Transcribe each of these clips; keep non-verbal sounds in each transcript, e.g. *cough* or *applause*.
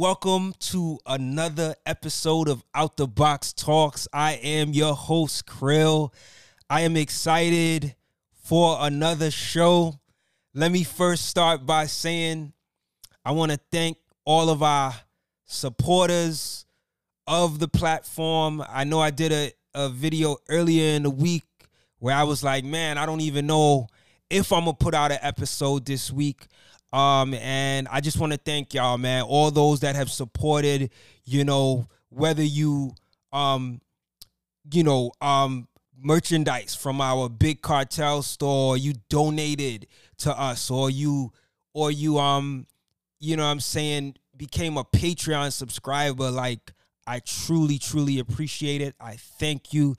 Welcome to another episode of Out the Box Talks. I am your host, Krill. I am excited for another show. Let me first start by saying I want to thank all of our supporters of the platform. I know I did a, a video earlier in the week where I was like, man, I don't even know if I'm gonna put out an episode this week. Um, and I just want to thank y'all, man. All those that have supported, you know, whether you um, you know, um merchandise from our big cartel store, you donated to us, or you or you um, you know I'm saying, became a Patreon subscriber, like I truly, truly appreciate it. I thank you.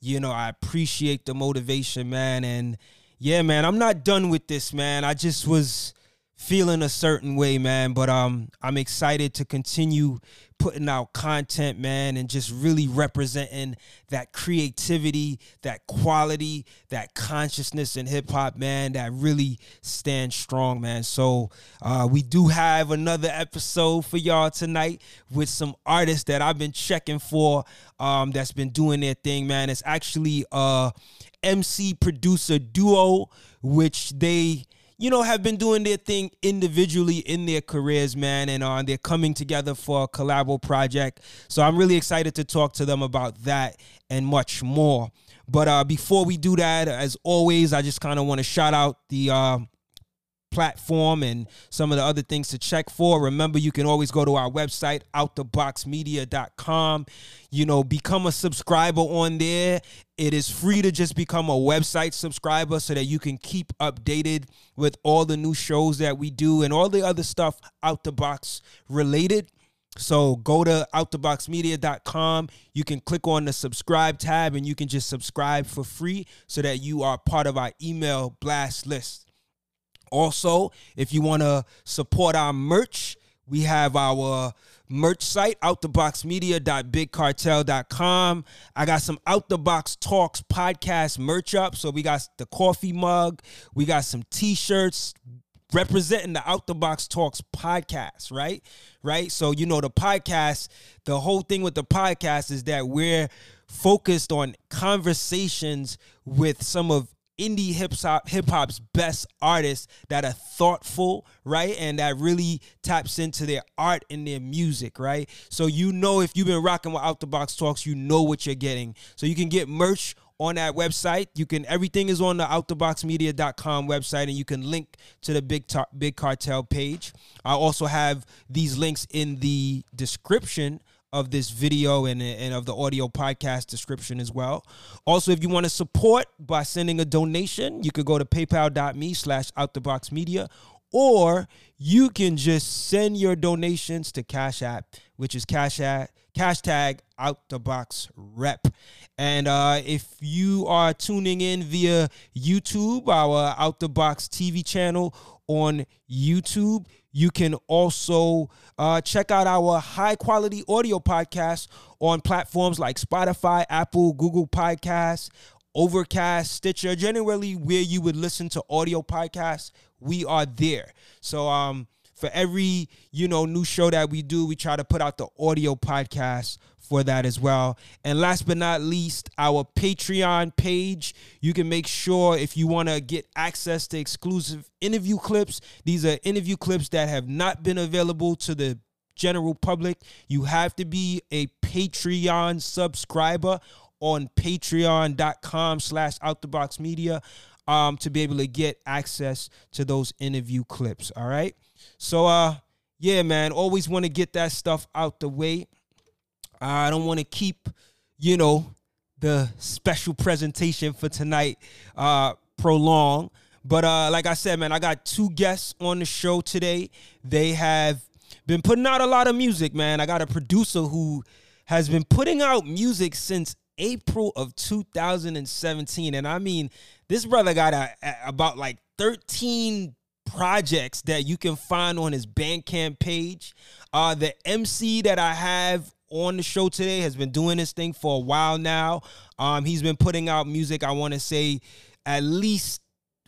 You know, I appreciate the motivation, man. And yeah, man, I'm not done with this, man. I just was feeling a certain way, man. But um, I'm excited to continue putting out content, man, and just really representing that creativity, that quality, that consciousness in hip hop, man, that really stands strong, man. So uh, we do have another episode for y'all tonight with some artists that I've been checking for um, that's been doing their thing, man. It's actually a MC producer duo, which they you know, have been doing their thing individually in their careers, man, and uh, they're coming together for a collabo project. So I'm really excited to talk to them about that and much more. But uh, before we do that, as always, I just kind of want to shout out the uh, platform and some of the other things to check for. Remember, you can always go to our website, outtheboxmedia.com. You know, become a subscriber on there. It is free to just become a website subscriber so that you can keep updated with all the new shows that we do and all the other stuff out the box related. So go to outtheboxmedia.com. You can click on the subscribe tab and you can just subscribe for free so that you are part of our email blast list. Also, if you want to support our merch, we have our merch site, outtheboxmedia.bigcartel.com. I got some Out the Box Talks podcast merch up. So we got the coffee mug, we got some t shirts representing the Out the Box Talks podcast, right? Right. So, you know, the podcast, the whole thing with the podcast is that we're focused on conversations with some of indie hip hop hip hop's best artists that are thoughtful, right? And that really taps into their art and their music, right? So you know if you've been rocking with Out the Box Talks, you know what you're getting. So you can get merch on that website. You can everything is on the outtheboxmedia.com website and you can link to the big tar- big cartel page. I also have these links in the description of this video and, and of the audio podcast description as well. Also, if you want to support by sending a donation, you could go to paypal.me slash outtheboxmedia or you can just send your donations to Cash App, which is Cash App, hashtag out the box rep. And uh, if you are tuning in via YouTube, our Out the Box TV channel on YouTube, you can also uh, check out our high quality audio podcast on platforms like Spotify, Apple, Google Podcasts, Overcast, Stitcher, generally where you would listen to audio podcasts, we are there. So um for every, you know, new show that we do, we try to put out the audio podcast for that as well. And last but not least, our Patreon page. You can make sure if you want to get access to exclusive interview clips, these are interview clips that have not been available to the general public. You have to be a Patreon subscriber on patreon.com slash out the outtheboxmedia um, to be able to get access to those interview clips. All right. So uh yeah, man, always want to get that stuff out the way. I don't want to keep, you know, the special presentation for tonight uh prolong. But uh like I said, man, I got two guests on the show today. They have been putting out a lot of music, man. I got a producer who has been putting out music since April of 2017 and I mean, this brother got a, a, about like 13 projects that you can find on his Bandcamp page. Uh, the MC that I have on the show today has been doing this thing for a while now. Um, he's been putting out music, I want to say, at least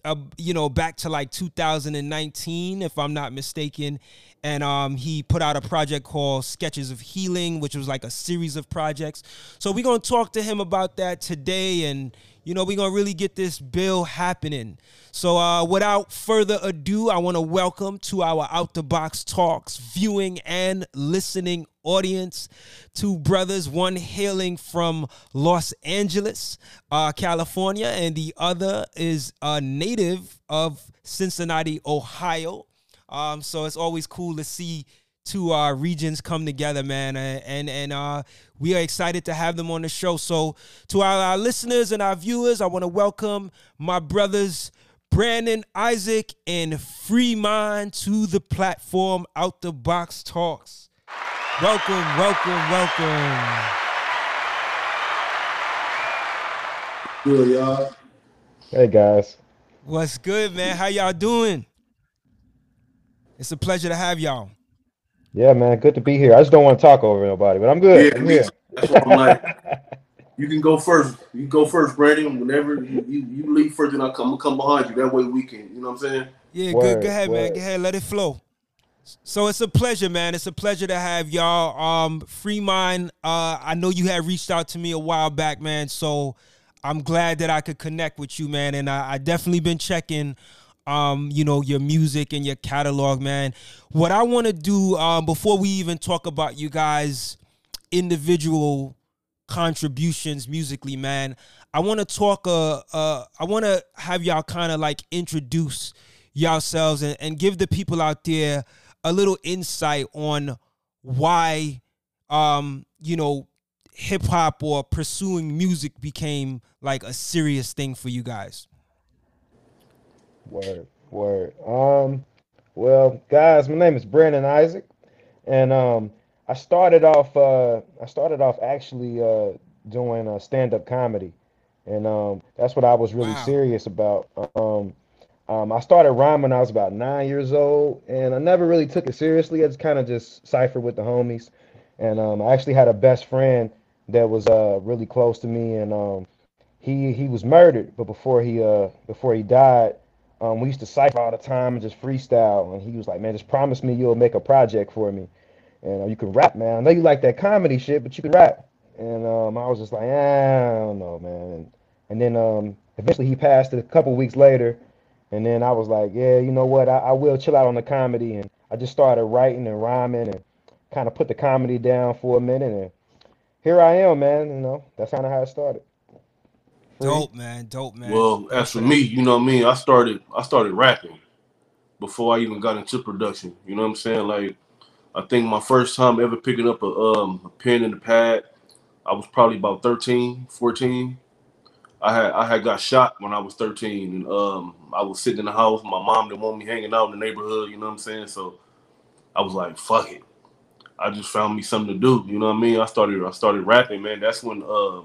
uh, you know, back to like 2019, if I'm not mistaken. And um, he put out a project called Sketches of Healing, which was like a series of projects. So we're gonna talk to him about that today, and you know, we're gonna really get this bill happening. So uh, without further ado, I want to welcome to our Out the Box Talks viewing and listening audience. Two brothers, one hailing from Los Angeles, uh, California, and the other is a native of Cincinnati, Ohio. Um, so it's always cool to see two uh, regions come together, man, and and uh, we are excited to have them on the show. So to our, our listeners and our viewers, I want to welcome my brothers Brandon Isaac and Free Mind to the platform Out the Box Talks. Welcome, welcome, welcome. Good, y'all. Hey guys. What's good, man? How y'all doing? It's a pleasure to have y'all. Yeah, man. Good to be here. I just don't want to talk over nobody, but I'm good. Yeah, I'm here. That's what I'm like. *laughs* you can go first. You can go first, Brandon. Whenever you, you, you leave first, then I'll come, I'll come behind you. That way we can, you know what I'm saying? Yeah, word, good. Go ahead, word. man. Go ahead. Let it flow. So it's a pleasure, man. It's a pleasure to have y'all. Um, Free Mind. Uh, I know you had reached out to me a while back, man. So I'm glad that I could connect with you, man. And I, I definitely been checking um, you know, your music and your catalog, man. What I want to do um, before we even talk about you guys' individual contributions musically, man, I want to talk. Uh, uh, I want to have y'all kind of like introduce yourselves and, and give the people out there a little insight on why, um, you know, hip hop or pursuing music became like a serious thing for you guys. Word, word. Um, well, guys, my name is Brandon Isaac, and um, I started off. Uh, I started off actually uh, doing uh, stand-up comedy, and um, that's what I was really wow. serious about. Um, um, I started rhyming when I was about nine years old, and I never really took it seriously. I just kind of just ciphered with the homies, and um, I actually had a best friend that was uh, really close to me, and um, he he was murdered, but before he uh, before he died, um, we used to cipher all the time and just freestyle. And he was like, "Man, just promise me you'll make a project for me, and uh, you can rap, man. I know you like that comedy shit, but you can rap." And um, I was just like, ah, "I don't know, man." And, and then um, eventually he passed it a couple weeks later, and then I was like, "Yeah, you know what? I, I will chill out on the comedy." And I just started writing and rhyming and kind of put the comedy down for a minute, and here I am, man. You know, that's kind of how it started. Dope, man. Dope, man. Well, as for me, you know what I mean. I started, I started rapping before I even got into production. You know what I'm saying? Like, I think my first time ever picking up a um a pen and a pad, I was probably about 13, 14. I had I had got shot when I was 13, and um I was sitting in the house. My mom didn't want me hanging out in the neighborhood. You know what I'm saying? So I was like, fuck it. I just found me something to do. You know what I mean? I started I started rapping, man. That's when uh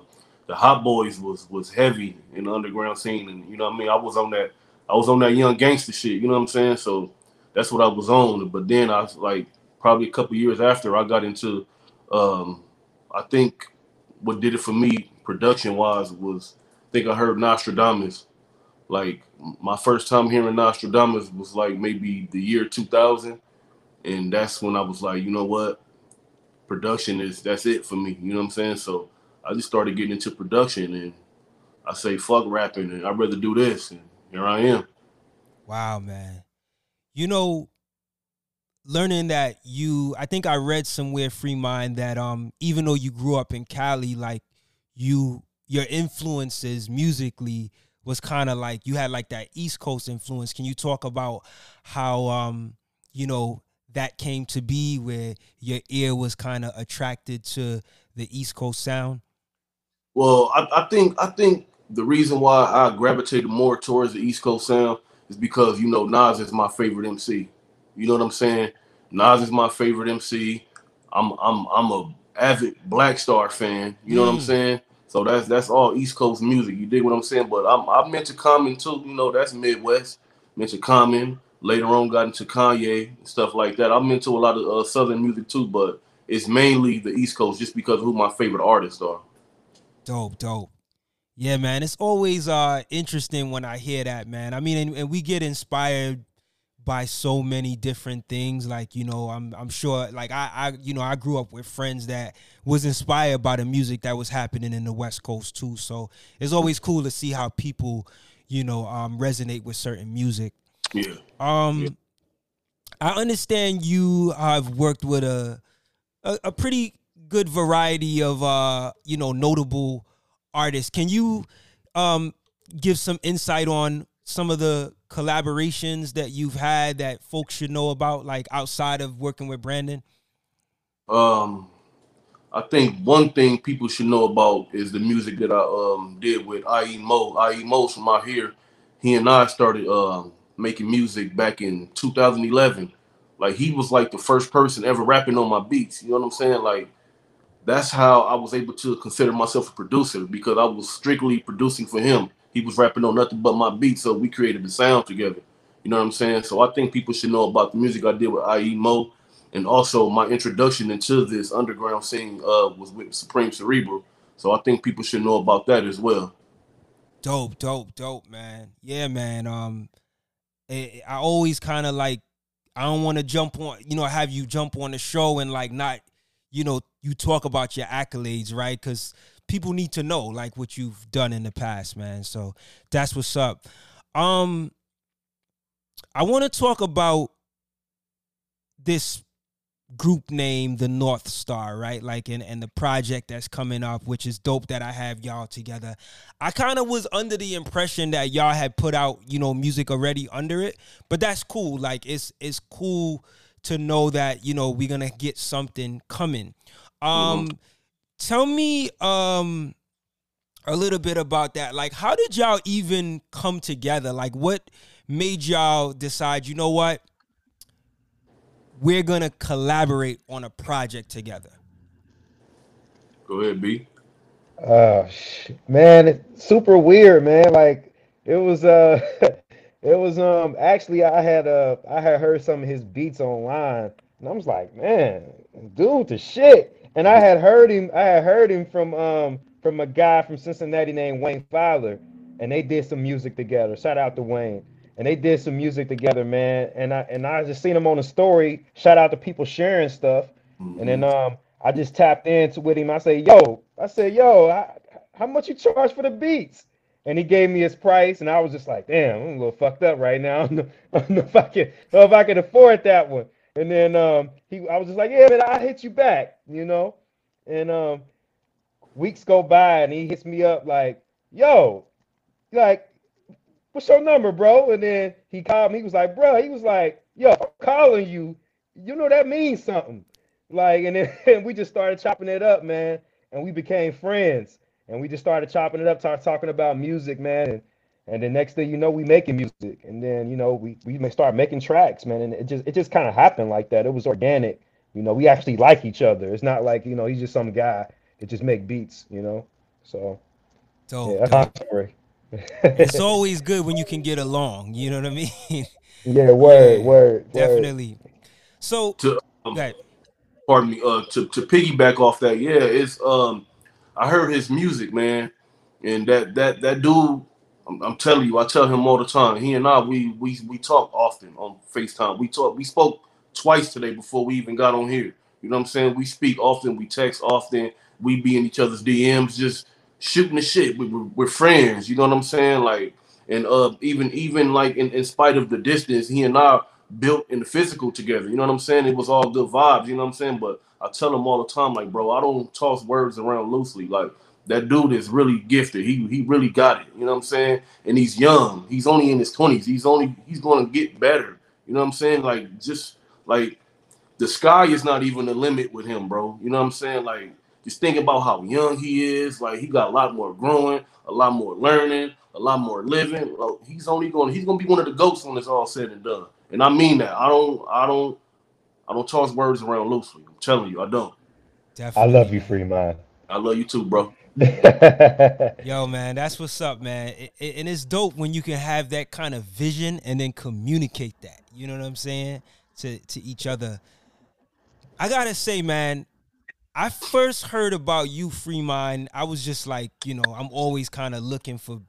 the Hot Boys was was heavy in the underground scene, and you know what I mean. I was on that I was on that young gangster shit. You know what I'm saying? So that's what I was on. But then I was like probably a couple years after I got into, um, I think what did it for me production wise was I think I heard Nastradamus. Like my first time hearing Nastradamus was like maybe the year 2000, and that's when I was like, you know what, production is that's it for me. You know what I'm saying? So I just started getting into production and I say fuck rapping and I'd rather do this and here I am. Wow, man. You know, learning that you I think I read somewhere free mind that um even though you grew up in Cali, like you your influences musically was kind of like you had like that East Coast influence. Can you talk about how um you know that came to be where your ear was kind of attracted to the East Coast sound? Well, I, I think I think the reason why I gravitated more towards the East Coast sound is because you know Nas is my favorite MC. You know what I'm saying? Nas is my favorite MC. I'm I'm I'm a avid Black Star fan. You know mm. what I'm mm. saying? So that's that's all East Coast music. You dig what I'm saying? But I'm I mentioned Common too. You know that's Midwest. Mentioned Common. Later on, got into Kanye and stuff like that. I'm into a lot of uh, Southern music too, but it's mainly the East Coast just because of who my favorite artists are. Dope, dope. Yeah, man. It's always uh interesting when I hear that, man. I mean, and, and we get inspired by so many different things. Like, you know, I'm I'm sure like I, I you know, I grew up with friends that was inspired by the music that was happening in the West Coast too. So it's always cool to see how people, you know, um resonate with certain music. Yeah. Um Yeah. I understand you have worked with a, a a pretty good variety of uh, you know, notable artists. Can you um give some insight on some of the collaborations that you've had that folks should know about, like outside of working with Brandon? Um, I think one thing people should know about is the music that I um did with IE Mo. IE Mo's from out here. He and I started um making music back in 2011. Like he was like the first person ever rapping on my beats. You know what I'm saying? Like that's how I was able to consider myself a producer because I was strictly producing for him. He was rapping on nothing but my beats, so we created the sound together. You know what I'm saying? So I think people should know about the music I did with IE Mo. And also my introduction into this underground scene uh, was with Supreme Cerebral. So I think people should know about that as well. Dope, dope, dope, man. Yeah, man. Um, I I always kind of like I don't want to jump on, you know, have you jump on the show and like not, you know, you talk about your accolades, right? Because people need to know like what you've done in the past, man. So that's what's up. Um, I want to talk about this group name the north star right like and, and the project that's coming up which is dope that i have y'all together i kind of was under the impression that y'all had put out you know music already under it but that's cool like it's it's cool to know that you know we're gonna get something coming um tell me um a little bit about that like how did y'all even come together like what made y'all decide you know what we're gonna collaborate on a project together. Go ahead, B. Uh, man, it's super weird, man. Like it was, uh, *laughs* it was, um, actually, I had, uh, I had heard some of his beats online, and I was like, man, dude, the shit. And I had heard him, I had heard him from, um, from a guy from Cincinnati named Wayne Fowler, and they did some music together. Shout out to Wayne. And they did some music together, man. And I and I just seen him on a story. Shout out to people sharing stuff. And then um, I just tapped into with him. I say, yo, I said, yo, I, how much you charge for the beats? And he gave me his price, and I was just like, damn, I'm a little fucked up right now. I don't know, I don't know if I can, know if I can afford that one. And then um, he, I was just like, yeah, man, I hit you back, you know. And um, weeks go by, and he hits me up like, yo, like, what's your number, bro? And then he called me. He was like, bro, he was like, yo, I'm calling you. You know that means something. Like, and then and *laughs* we just started chopping it up, man. And we became friends. And we just started chopping it up, start talking about music, man. And and the next thing you know, we making music. And then, you know, we we may start making tracks, man. And it just it just kind of happened like that. It was organic. You know, we actually like each other. It's not like, you know, he's just some guy that just make beats, you know. So Dope. yeah, dope. story. it's *laughs* always good when you can get along. You know what I mean? yeah, word, Yeah, word, word. Definitely. So, To um, okay. pardon me, uh, to to piggyback off that, yeah, it's um, I heard his music, man, and that that that dude, I'm, I'm telling you, I tell him all the time. He and I, we we we talk often on Facetime. We talk, we spoke twice today before we even got on here. You know what I'm saying? We speak often, we text often, we be in each other's DMs, just shooting the shit. We, we're, we're friends. You know what I'm saying? Like, and uh, even even like in, in spite of the distance, he and I built in the physical together. You know what I'm saying? It was all good vibes. You know what I'm saying? But I tell him all the time, like, bro, I don't toss words around loosely. Like that dude is really gifted. He he really got it. You know what I'm saying? And he's young. He's only in his 20s. He's only he's going to get better. You know what I'm saying? Like just like the sky is not even the limit with him, bro. You know what I'm saying? Like just think about how young he is. Like he got a lot more growing, a lot more learning, a lot more living. Well, he's only going. He's going to be one of the goats when it's all said and done. And I mean that. I don't. I don't. I don't toss words around loosely. I'm telling you, I don't. I love you, Freeman. I love you too, bro. *laughs* Yo, man, that's what's up, man. It- it- and it's dope when you can have that kind of vision and then communicate that. You know what I'm saying? To to each other. I gotta say, man, I first heard about you, Freemind. I was just like, you know, I'm always kind of looking for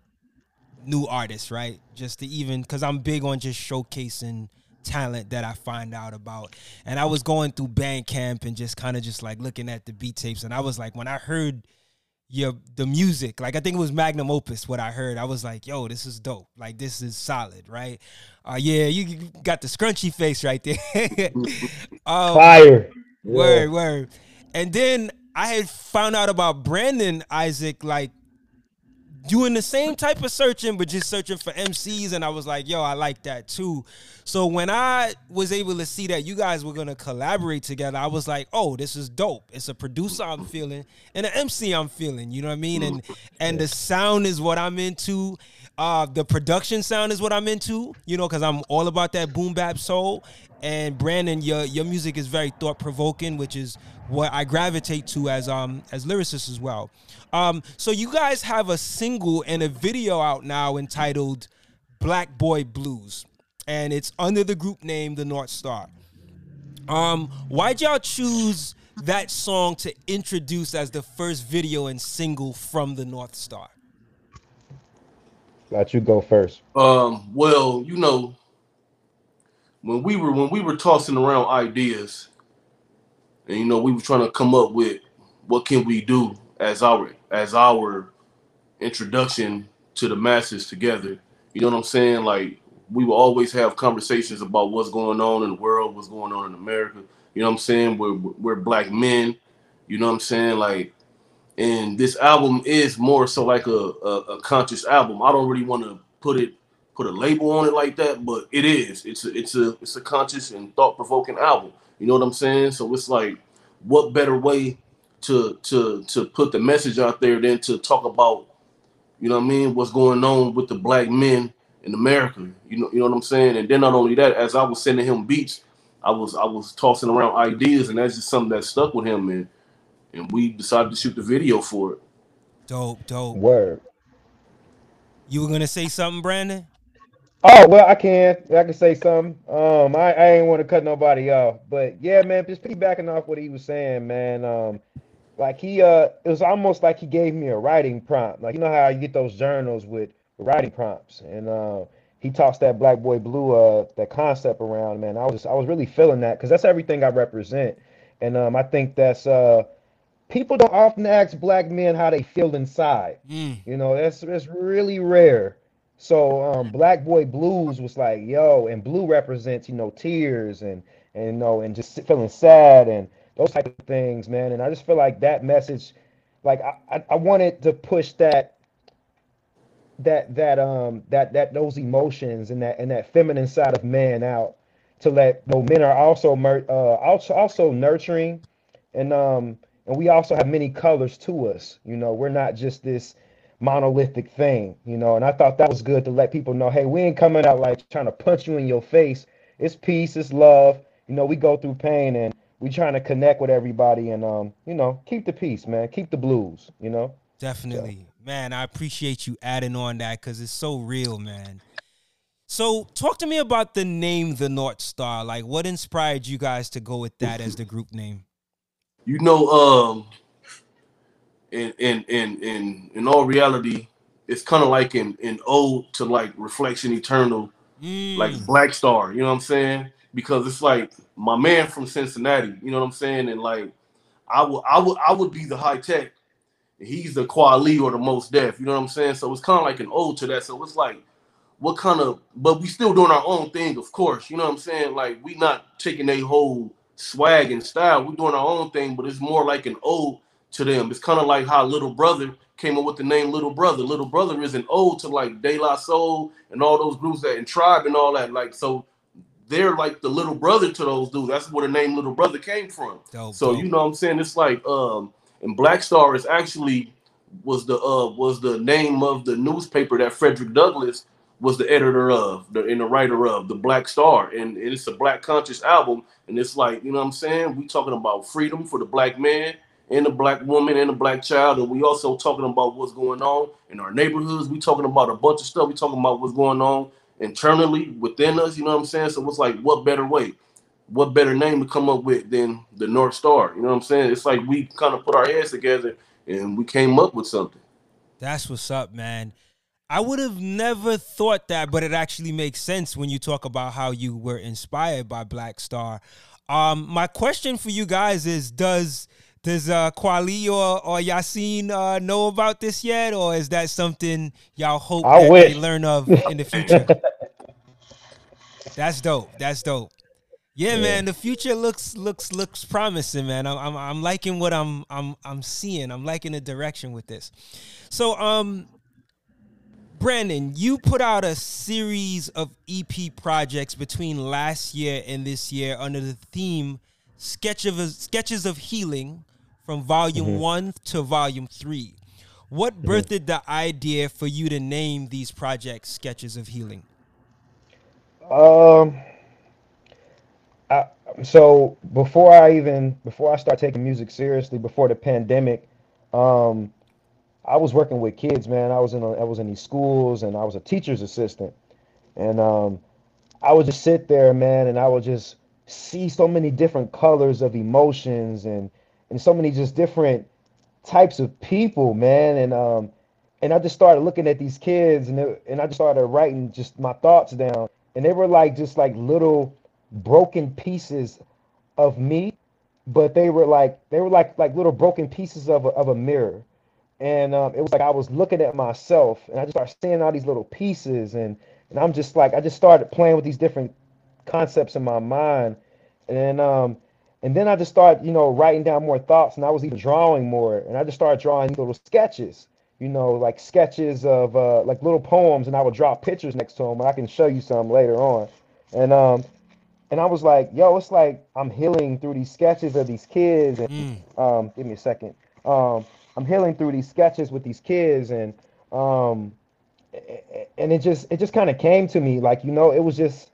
new artists, right? Just to even because I'm big on just showcasing talent that I find out about. And I was going through Bandcamp and just kind of just like looking at the beat tapes, and I was like, when I heard your the music, like I think it was Magnum Opus, what I heard, I was like, yo, this is dope. Like this is solid, right? Uh, yeah, you got the scrunchy face right there. *laughs* um, Fire. Word, yeah. word. And then I had found out about Brandon Isaac like doing the same type of searching, but just searching for MCs. And I was like, yo, I like that too. So when I was able to see that you guys were gonna collaborate together, I was like, oh, this is dope. It's a producer I'm feeling and an MC I'm feeling. You know what I mean? And and the sound is what I'm into. Uh, the production sound is what I'm into, you know, because I'm all about that boom bap soul. And Brandon, your your music is very thought provoking, which is what I gravitate to as um as lyricists as well. Um, so you guys have a single and a video out now entitled Black Boy Blues, and it's under the group name The North Star. Um, why'd y'all choose that song to introduce as the first video and single from The North Star? Let you go first. Um, well, you know, when we were when we were tossing around ideas, and you know, we were trying to come up with what can we do as our as our introduction to the masses together. You know what I'm saying? Like we will always have conversations about what's going on in the world, what's going on in America. You know what I'm saying? We're we're black men. You know what I'm saying? Like, and this album is more so like a, a, a conscious album. I don't really want to put it put a label on it like that, but it is. It's a, it's a it's a conscious and thought provoking album. You know what I'm saying? So it's like, what better way to to to put the message out there than to talk about, you know what I mean, what's going on with the black men in America. You know, you know what I'm saying? And then not only that, as I was sending him beats, I was I was tossing around ideas, and that's just something that stuck with him, and and we decided to shoot the video for it. Dope, dope. Word. You were gonna say something, Brandon? Oh well, I can. I can say something. Um, I, I ain't want to cut nobody off, but yeah, man, just piggybacking off what he was saying, man. Um, like he uh, it was almost like he gave me a writing prompt. Like you know how you get those journals with writing prompts, and uh, he tossed that Black Boy Blue uh that concept around, man. I was I was really feeling that because that's everything I represent, and um, I think that's uh people don't often ask black men how they feel inside. Mm. You know, that's that's really rare. So um, Black Boy Blues was like, yo, and blue represents, you know, tears and and you know, and just feeling sad and those type of things, man. And I just feel like that message, like I, I, wanted to push that that that um that that those emotions and that and that feminine side of man out to let you know, men are also mer- uh also also nurturing and um and we also have many colors to us. You know, we're not just this monolithic thing, you know. And I thought that was good to let people know, hey, we ain't coming out like trying to punch you in your face. It's peace, it's love. You know, we go through pain and we trying to connect with everybody and um, you know, keep the peace, man. Keep the blues, you know. Definitely. So. Man, I appreciate you adding on that because it's so real, man. So, talk to me about the name The North Star. Like, what inspired you guys to go with that as the group name? You know, um, in in in in in all reality, it's kind of like an an ode to like Reflection Eternal, mm. like Black Star. You know what I'm saying? Because it's like my man from Cincinnati. You know what I'm saying? And like, I would I would I would be the Hi-Tek. He's the Kweli or the Mos Def. You know what I'm saying? So it's kind of like an ode to that. So it's like, what kind of? But we still doing our own thing, of course. You know what I'm saying? Like we not taking a whole swag and style. We're doing our own thing, but it's more like an ode to them. It's kind of like how Little Brother came up with the name Little Brother. Little Brother is an ode to like De La Soul and all those groups that and Tribe and all that. Like so, they're like the little brother to those dudes. That's where the name Little Brother came from. Dope, so dope. you know what I'm saying? It's like um and Black Star is actually was the uh was the name of the newspaper that Frederick Douglass was the editor of the and the writer of the Black Star and it's a black conscious album and it's like you know what I'm saying we talking about freedom for the black man and the black woman and the black child. And we also talking about what's going on in our neighborhoods. We talking about a bunch of stuff. We talking about what's going on internally within us. You know what I'm saying? So it's like, what better way? what better name to come up with than the North Star? You know what I'm saying? It's like we kind of put our heads together and we came up with something. That's what's up, man. I would have never thought that, but it actually makes sense when you talk about how you were inspired by Black Star. Um, my question for you guys is: Does does uh, Kweli or, or Yasiin uh, know about this yet, or is that something y'all hope I that wish. they learn of in the future? *laughs* That's dope. That's dope. Yeah, Yeah. man, the future looks looks looks promising, man. I'm, I'm I'm liking what I'm I'm I'm seeing. I'm liking the direction with this. So, um, Brandon, you put out a series of EP projects between last year and this year under the theme "Sketch of Sketches of Healing" from Volume One to Volume Three. What birthed the idea for you to name these projects "Sketches of Healing"? Um, I, so before I even before I start taking music seriously, before the pandemic, um, I was working with kids, man. I was in a, I was in these schools, and I was a teacher's assistant, and um, I would just sit there, man, and I would just see so many different colors of emotions and and so many just different types of people, man, and um, and I just started looking at these kids, and and I just started writing just my thoughts down, and they were like just like little broken pieces of me, but they were like they were like like little broken pieces of a, of a mirror, and um, it was like I was looking at myself, and I just started seeing all these little pieces, and and I'm just like I just started playing with these different concepts in my mind, and um, and then I just started you know writing down more thoughts, and I was even drawing more, and I just started drawing little sketches, you know, like sketches of uh, like little poems, and I would draw pictures next to them, and I can show you some later on, and um, and I was like, yo, it's like I'm healing through these sketches of these kids, and Mm. um, give me a second. Um, I'm healing through these sketches with these kids, and um, and it just it just kind of came to me, like you know, it was just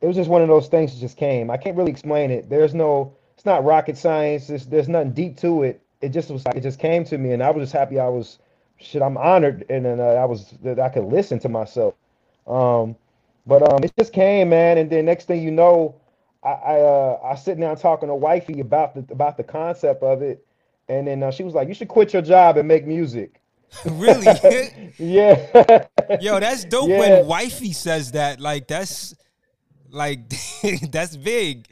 it was just one of those things that just came. I can't really explain it. There's no, not rocket science. There's, there's nothing deep to it. It just was like it just came to me, and I was just happy. I was shit. I'm honored, and then uh, I was that I could listen to myself. Um, but um, it just came, man, and then next thing you know, I I, uh, I sitting down talking to wifey about the about the concept of it, and then uh, she was like, "You should quit your job and make music." *laughs* really? *laughs* yeah. Yo, that's *laughs* dope Yeah. when wifey says that. Like that's like that's big.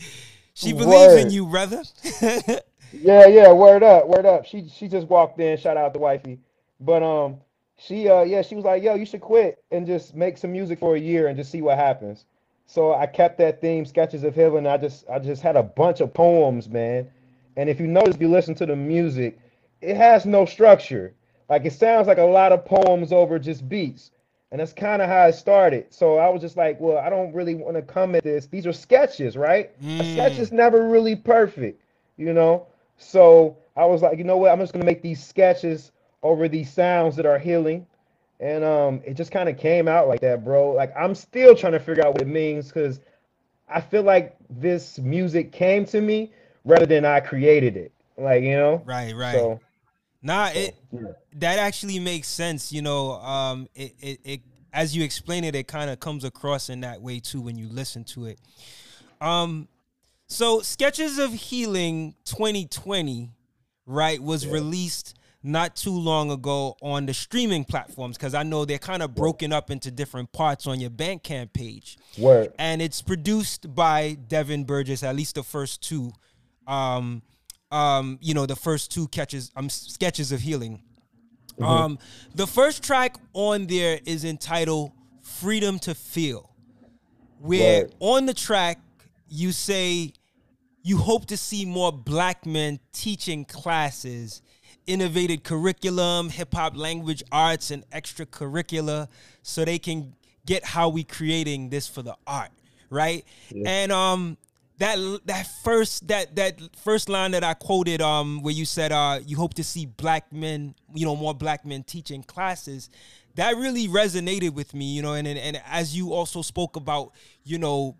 She believes in you, brother. *laughs* Yeah, yeah, word up, word up. She she just walked in, shout out to wifey. But um she uh yeah, she was like, "Yo, you should quit and just make some music for a year and just see what happens." So I kept that theme, sketches of heaven. I just I just had a bunch of poems, man. And if you notice if you listen to the music, it has no structure. Like it sounds like a lot of poems over just beats. And that's kind of how it started. So I was just like, well, I don't really want to come at this. These are sketches, right? A sketch Mm. is never really perfect, you know? So I was like, you know what? I'm just gonna make these sketches over these sounds that are healing. And um, it just kind of came out like that, bro. Like I'm still trying to figure out what it means because I feel like this music came to me rather than I created it. Like, you know? Right, right. So nah, it yeah. that actually makes sense. You know, um, it, it, it as you explain it, it kind of comes across in that way too when you listen to it. Um, so Sketches of Healing 2020, right, was released not too long ago on the streaming platforms because I know they're kind of broken up into different parts on your Bandcamp page Word. and it's produced by Devin Burgess. At least the first two, um, um, you know, the first two catches, um, sketches of healing. Um, the first track on there is entitled "Freedom to Feel," where Word. on the track you say you hope to see more black men teaching classes, innovative curriculum, hip hop language arts, and extracurricular so they can get how we creating this for the art, right? And um that that first that that first line that I quoted um where you said uh you hope to see black men, you know, more black men teaching classes, that really resonated with me, you know, and and, and as you also spoke about, you know,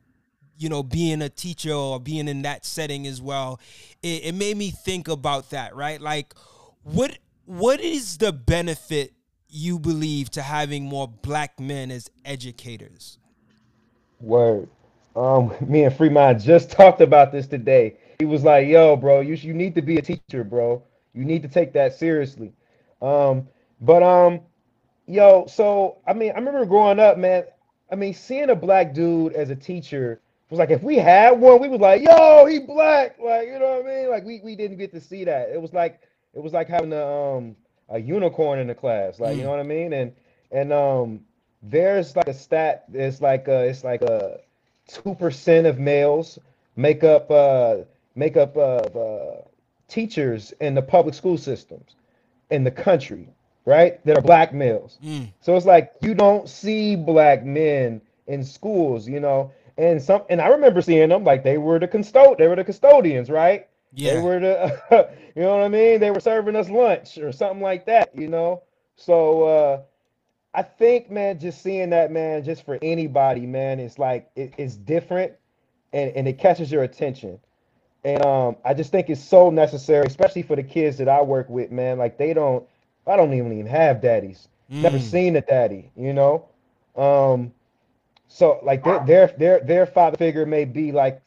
you know, being a teacher or being in that setting as well, it, it made me think about that, right? Like, what what is the benefit you believe to having more black men as educators? Word. Um, *laughs* me and Free Mind just *laughs* talked about this today. He was like, "Yo, bro, you you need to be a teacher, bro. You need to take that seriously." Um, but um, yo, so I mean, I remember growing up, man. I mean, seeing a black dude as a teacher was like, if we had one, we was like, "Yo, he black," like you know what I mean? Like we we didn't get to see that. It was like it was like having a um a unicorn in the class, like you know what I mean? And and um, there's like a stat. It's like uh, it's like a two percent of males make up uh make up uh, uh teachers in the public school systems in the country, right? That are black males. Mm. So it's like you don't see black men in schools, you know. And some and I remember seeing them like they were the custod they were the custodians, right? Yeah. They were the *laughs* you know what I mean? They were serving us lunch or something like that, you know. So uh I think man, just seeing that man, just for anybody, man, it's like it, it's different and, and it catches your attention. And um, I just think it's so necessary, especially for the kids that I work with, man. Like they don't, I don't even even have daddies. Never Mm. seen a daddy, you know. Um, so like their their their their father figure may be like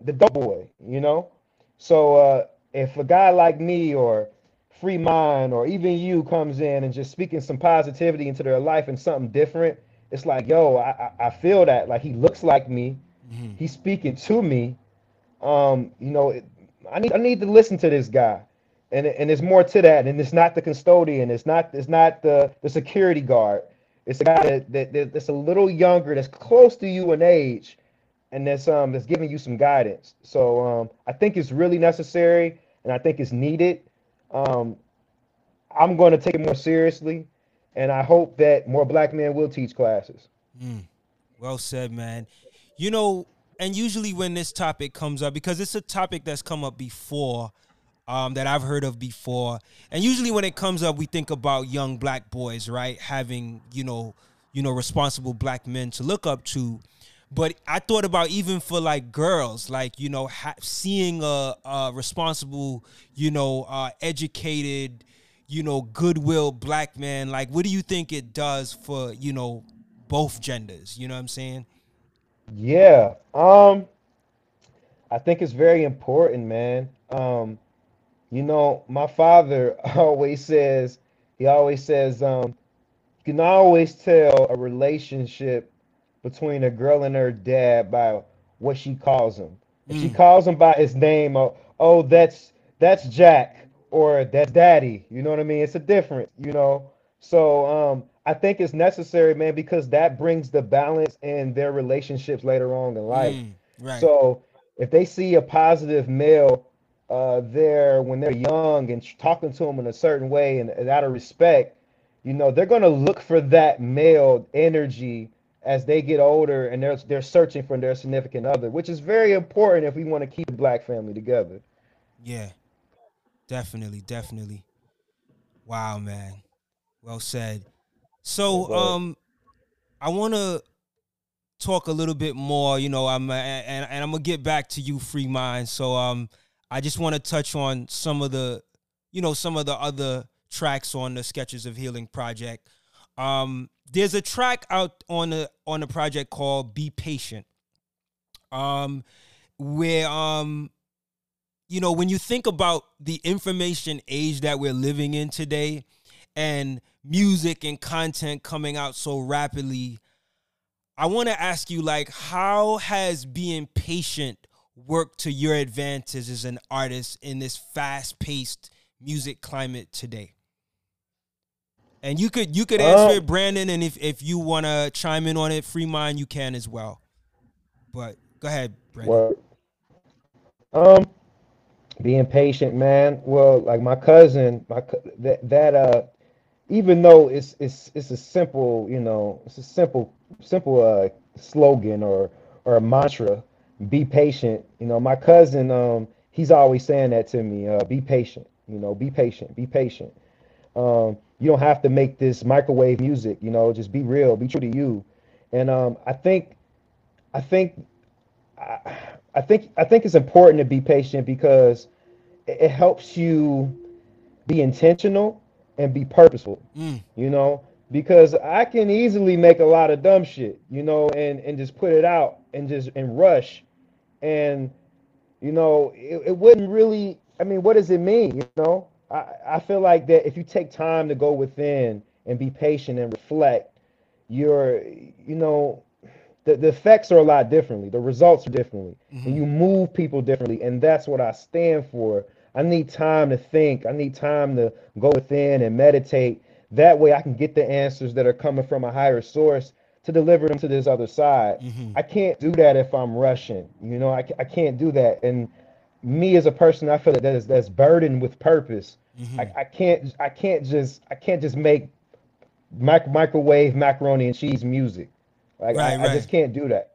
the dope boy, you know. So uh, if a guy like me or Free Mind or even you comes in and just speaking some positivity into their life and something different, it's like, yo, I I, feel that. Like he looks like me, Mhm. he's speaking to me. Um, you know, it, I need I need to listen to this guy. And, and there's more to that, and it's not the custodian, it's not it's not the the security guard, it's a guy that, that, that that's a little younger, that's close to you in age, and that's um that's giving you some guidance. So um I think it's really necessary, and I think it's needed. Um, I'm going to take it more seriously, and I hope that more black men will teach classes. Mm. Well said, man. You know, and usually when this topic comes up, because it's a topic that's come up before, um, that I've heard of before, and usually when it comes up, we think about young black boys, right, having you know, you know, responsible black men to look up to. But I thought about even for like girls, like you know, ha- seeing a, a responsible, you know, uh, educated, you know, goodwill black man. Like, what do you think it does for you know both genders? You know what I'm saying? Yeah. Um I think it's very important, man. Um you know, my father *laughs* always says he always says um you can always tell a relationship between a girl and her dad by what she calls him. If she Mm. calls him by his name, oh, oh that's that's Jack or that's Daddy. You know what I mean? It's a difference, you know. So um I think it's necessary, man, because that brings the balance in their relationships later on in life. Mm, right. So if they see a positive male uh, there when they're young and talking to them in a certain way and, and out of respect, you know, they're going to look for that male energy as they get older and they're they're searching for their significant other, which is very important if we want to keep the black family together. yeah. Definitely, definitely. Wow, man. Well said. So, um, I want to talk a little bit more. You know, I'm and and I'm gonna get back to you, free mind. So, um, I just want to touch on some of the, you know, some of the other tracks on the Sketches of Healing project. Um, there's a track out on a on the project called "Be Patient," um, where um, you know, when you think about the information age that we're living in today, and music and content coming out so rapidly, I want to ask you, like, how has being patient worked to your advantage as an artist in this fast-paced music climate today? And you could you could answer Um, it, Brandon, and if if you want to chime in on it, free mind, you can as well. But go ahead, Brandon. Well, um, being patient, man. Well, like my cousin, my that that uh, even though it's it's it's a simple, you know, it's a simple simple uh slogan or or a mantra. Be patient. You know, my cousin, um, he's always saying that to me. Uh, be patient. You know, be patient. Be patient. Um, you don't have to make this microwave music. You know, just be real. Be true to you. And um, I think, I think I, I think I think it's important to be patient because it, it helps you be intentional and be purposeful. Mm, You know, because I can easily make a lot of dumb shit, you know, and and just put it out and just and rush, and you know, it, it wouldn't really. I mean, what does it mean? You know, I I feel like that if you take time to go within and be patient and reflect, you're you know. The, the effects are a lot differently. The results are differently, mm-hmm. and you move people differently, and that's what I stand for. I need time to think. I need time to go within and meditate that way I can get the answers that are coming from a higher source to deliver them to this other side. Mm-hmm. I can't do that if I'm rushing. You know, I, I can't do that. And me as a person, I feel that that's, that's burdened with purpose. Mm-hmm. I, I can't I can't just I can't just make mic- microwave macaroni and cheese music. Like right, I, right. I just can't do that.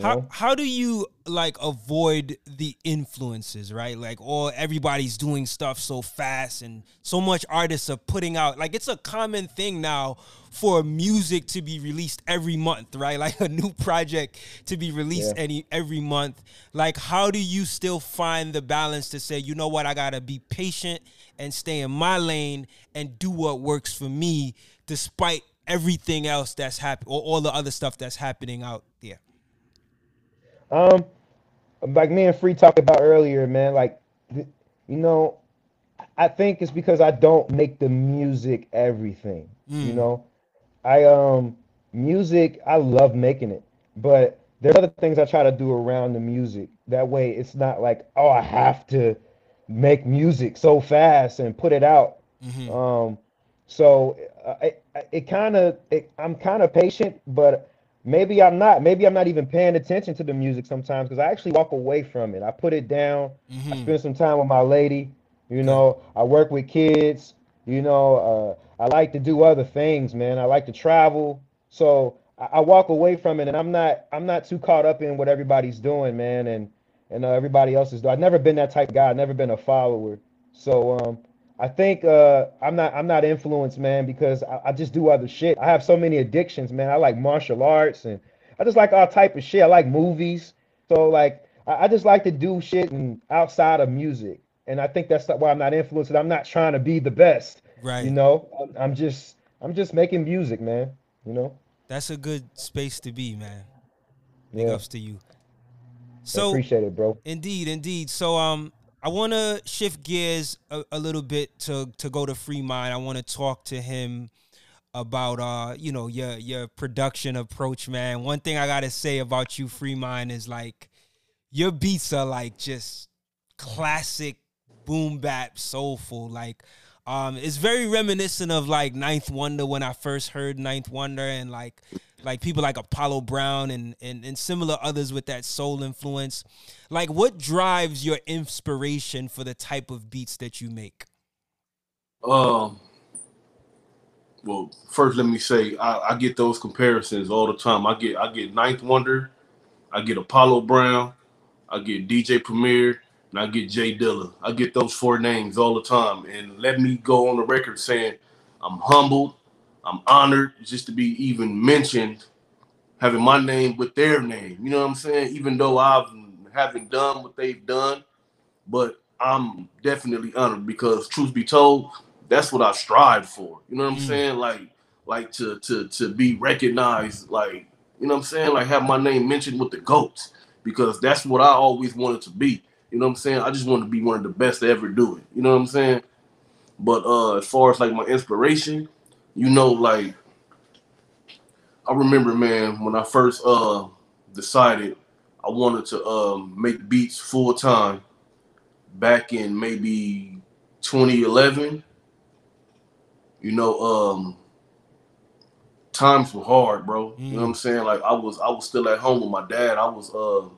How how do you like avoid the influences, right? Like all everybody's doing stuff so fast and so much artists are putting out like it's a common thing now for music to be released every month, right? *laughs* Like a new project to be released yeah. any every month. Like how do you still find the balance to say, you know what, I got to be patient and stay in my lane and do what works for me despite everything else that's happening or all the other stuff that's happening out there? Um, like me and Free talked about earlier, man. Like, you know, I think it's because I don't make the music everything. Mm. You know, I um music I love making it, but there are other things I try to do around the music. That way, it's not like oh I have to make music so fast and put it out. Mm-hmm. Um, so uh, it, it kind of I'm kind of patient, but maybe I'm not. Maybe I'm not even paying attention to the music sometimes because I actually walk away from it. I put it down. Mm-hmm. I spend some time with my lady. You know, I work with kids. You know, uh, I like to do other things, man. I like to travel. So I, I, walk away from it, and I'm not. I'm not too caught up in what everybody's doing, man, and and uh, everybody else is doing. I've never been that type of guy. I've never been a follower. So um, I think uh, I'm not I'm not influenced, man, because I, I, just do other shit. I have so many addictions, man. I like martial arts and I just like all type of shit. I like movies, so like I, I just like to do shit and outside of music. And I think that's why I'm not influenced. I'm not trying to be the best, right? You know, I'm, I'm just I'm just making music, man. You know, that's a good space to be, man. Big yeah. ups to you. So I appreciate it, bro. Indeed, indeed. So um, I want to shift gears a, a, little bit to to go to Free Mind. I want to talk to him about uh you know your your production approach, man. One thing I gotta say about you, Free Mind, is like your beats are like just classic boom bap soulful. Like um it's very reminiscent of like Ninth Wonder when I first heard Ninth Wonder and like like people like Apollo Brown and, and and similar others with that soul influence. Like what drives your inspiration for the type of beats that you make? Um well, first let me say I, I get those comparisons all the time. I get I get Ninth Wonder, I get Apollo Brown, I get DJ Premier, and I get J Dilla. I get those four names all the time. And let me go on the record saying I'm humbled I'm honored just to be even mentioned, having my name with their name. You know what I'm saying? Even though I've haven't done what they've done, but I'm definitely honored because truth be told, that's what I strive for. You know what I'm mm. saying? Like, like to to to be recognized, like, you know what I'm saying? Like have my name mentioned with the goats because that's what I always wanted to be. You know what I'm saying? I just want to be one of the best to ever do it. You know what I'm saying? But uh as far as like my inspiration, you know, like I remember, man, when I first uh decided I wanted to um make beats full time back in maybe 2011. You know, um times were hard, bro. Mm. You know what I'm mm. saying? Like I was I was still at home with my dad. I was uh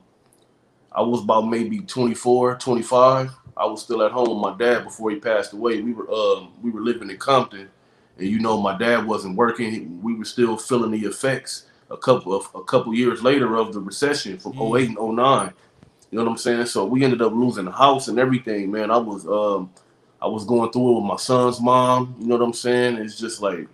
I was about maybe 24, 25. I was still at home with my dad before he passed away. We were um we were living in Compton and you know my dad wasn't working. We were still feeling the effects a couple of a couple years later of the recession from mm. 08 and 09. You know what I'm saying? So we ended up losing the house and everything, man. I was um I was going through it with my son's mom. You know what I'm saying? It's just like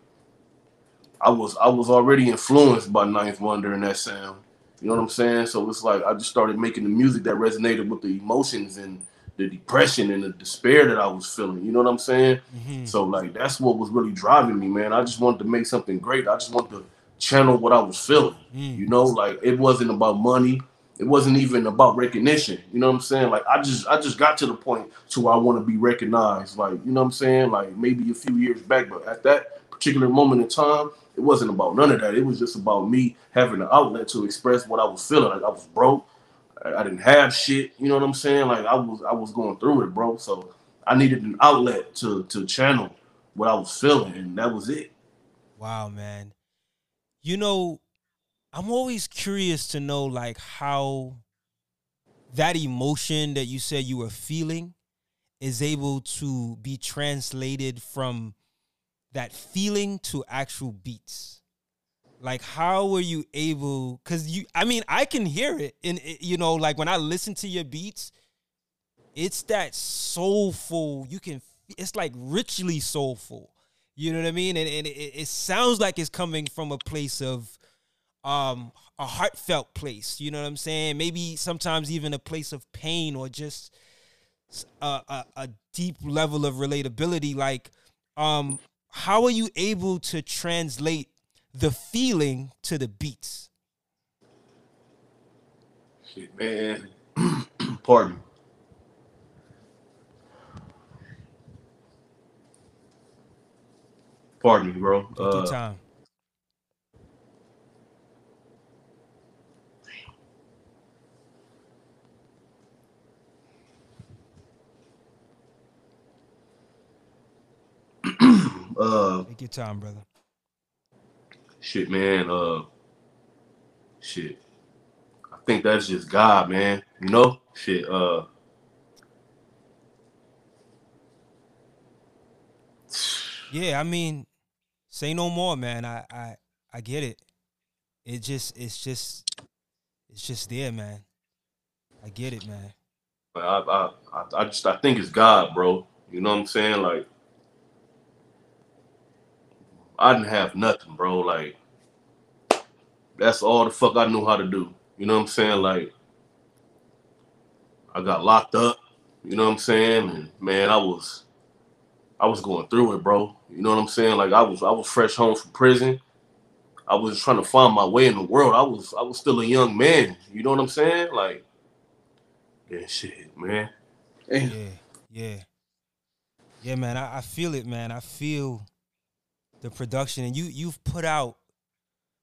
I was I was already influenced by Ninth Wonder and that sound. You know what I'm saying? So it's like I just started making the music that resonated with the emotions and the depression and the despair that I was feeling. You know what I'm saying? Mm-hmm. So like that's what was really driving me, man. I just wanted to make something great. I just wanted to channel what I was feeling. Mm. You know, like it wasn't about money. It wasn't even about recognition. You know what I'm saying? Like I just I just got to the point to where I want to be recognized. Like, you know what I'm saying? Like maybe a few years back, but at that particular moment in time, it wasn't about none of that. It was just about me having an outlet to express what I was feeling. Like I was broke. I didn't have shit. You know what I'm saying? Like I was I was going through it, bro. So I needed an outlet to to channel what I was feeling, and that was it. Wow, man. You know, I'm always curious to know like how that emotion that you said you were feeling is able to be translated from that feeling to actual beats like how were you able because you i mean i can hear it. And you know like when i listen to your beats it's that soulful. You can it's like richly soulful. You know what i mean? And, and it, it sounds like it's coming from a place of um a heartfelt place. You know what i'm saying? Maybe sometimes even a place of pain or just a, a, a deep level of relatability. Like um how are you able to translate the feeling to the beats? Shit, man. *clears throat* Pardon. Pardon me, bro. Take uh, your time. *clears throat* uh, Take your time, brother. Shit, man. Uh, shit. I think that's just God, man. You know, shit. Uh, yeah. I mean, say no more, man. I, I, I get it. It just, it's just, it's just there, man. I get it, man. I, I, I just, I think it's God, bro. You know what I'm saying? Like, I didn't have nothing, bro. Like that's all the fuck I knew how to do. You know what I'm saying? Like I got locked up. You know what I'm saying? And man, I was I was going through it, bro. You know what I'm saying? Like I was I was fresh home from prison. I was trying to find my way in the world. I was I was still a young man. You know what I'm saying? Like yeah, shit, man. Yeah, yeah, yeah, man. I, I feel it, man. I feel the production, and you you've put out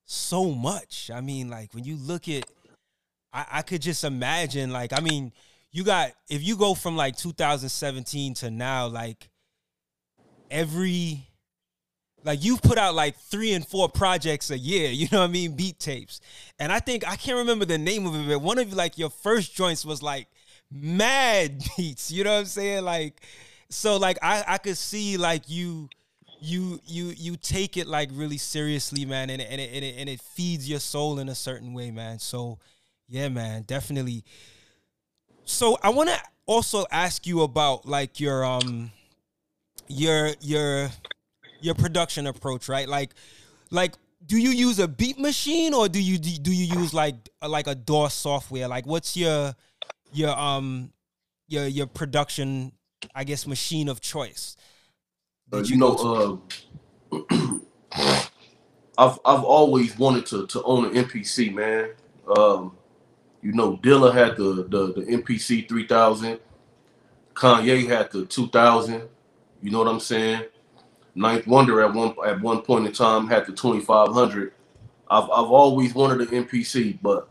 so much. I mean, like when you look at, I, I could just imagine. Like, I mean, you got if you go from like 2017 to now, like every like you've put out like three and four projects a year, *laughs* you know what I mean? Beat tapes. And I think I can't remember the name of it, but one of like your first joints was like mad *laughs* beats, you know what I'm saying? Like so like I I could see like you you you you take it like really seriously, man, and and it, and it, and it feeds your soul in a certain way, man. So, yeah, man, definitely. So I want to also ask you about like your um your your your production approach, right? Like like do you use a beat machine or do you do you use like like a DAW software? Like what's your your um your your production I guess machine of choice? Uh, you, know, uh, *clears throat* I've I've always wanted to to own an MPC, man. Um, you know, Dilla had the the, the MPC three thousand. Kanye had the two thousand. You know what I'm saying? Ninth Wonder at one at one point in time had the twenty five hundred. I've I've always wanted an MPC, but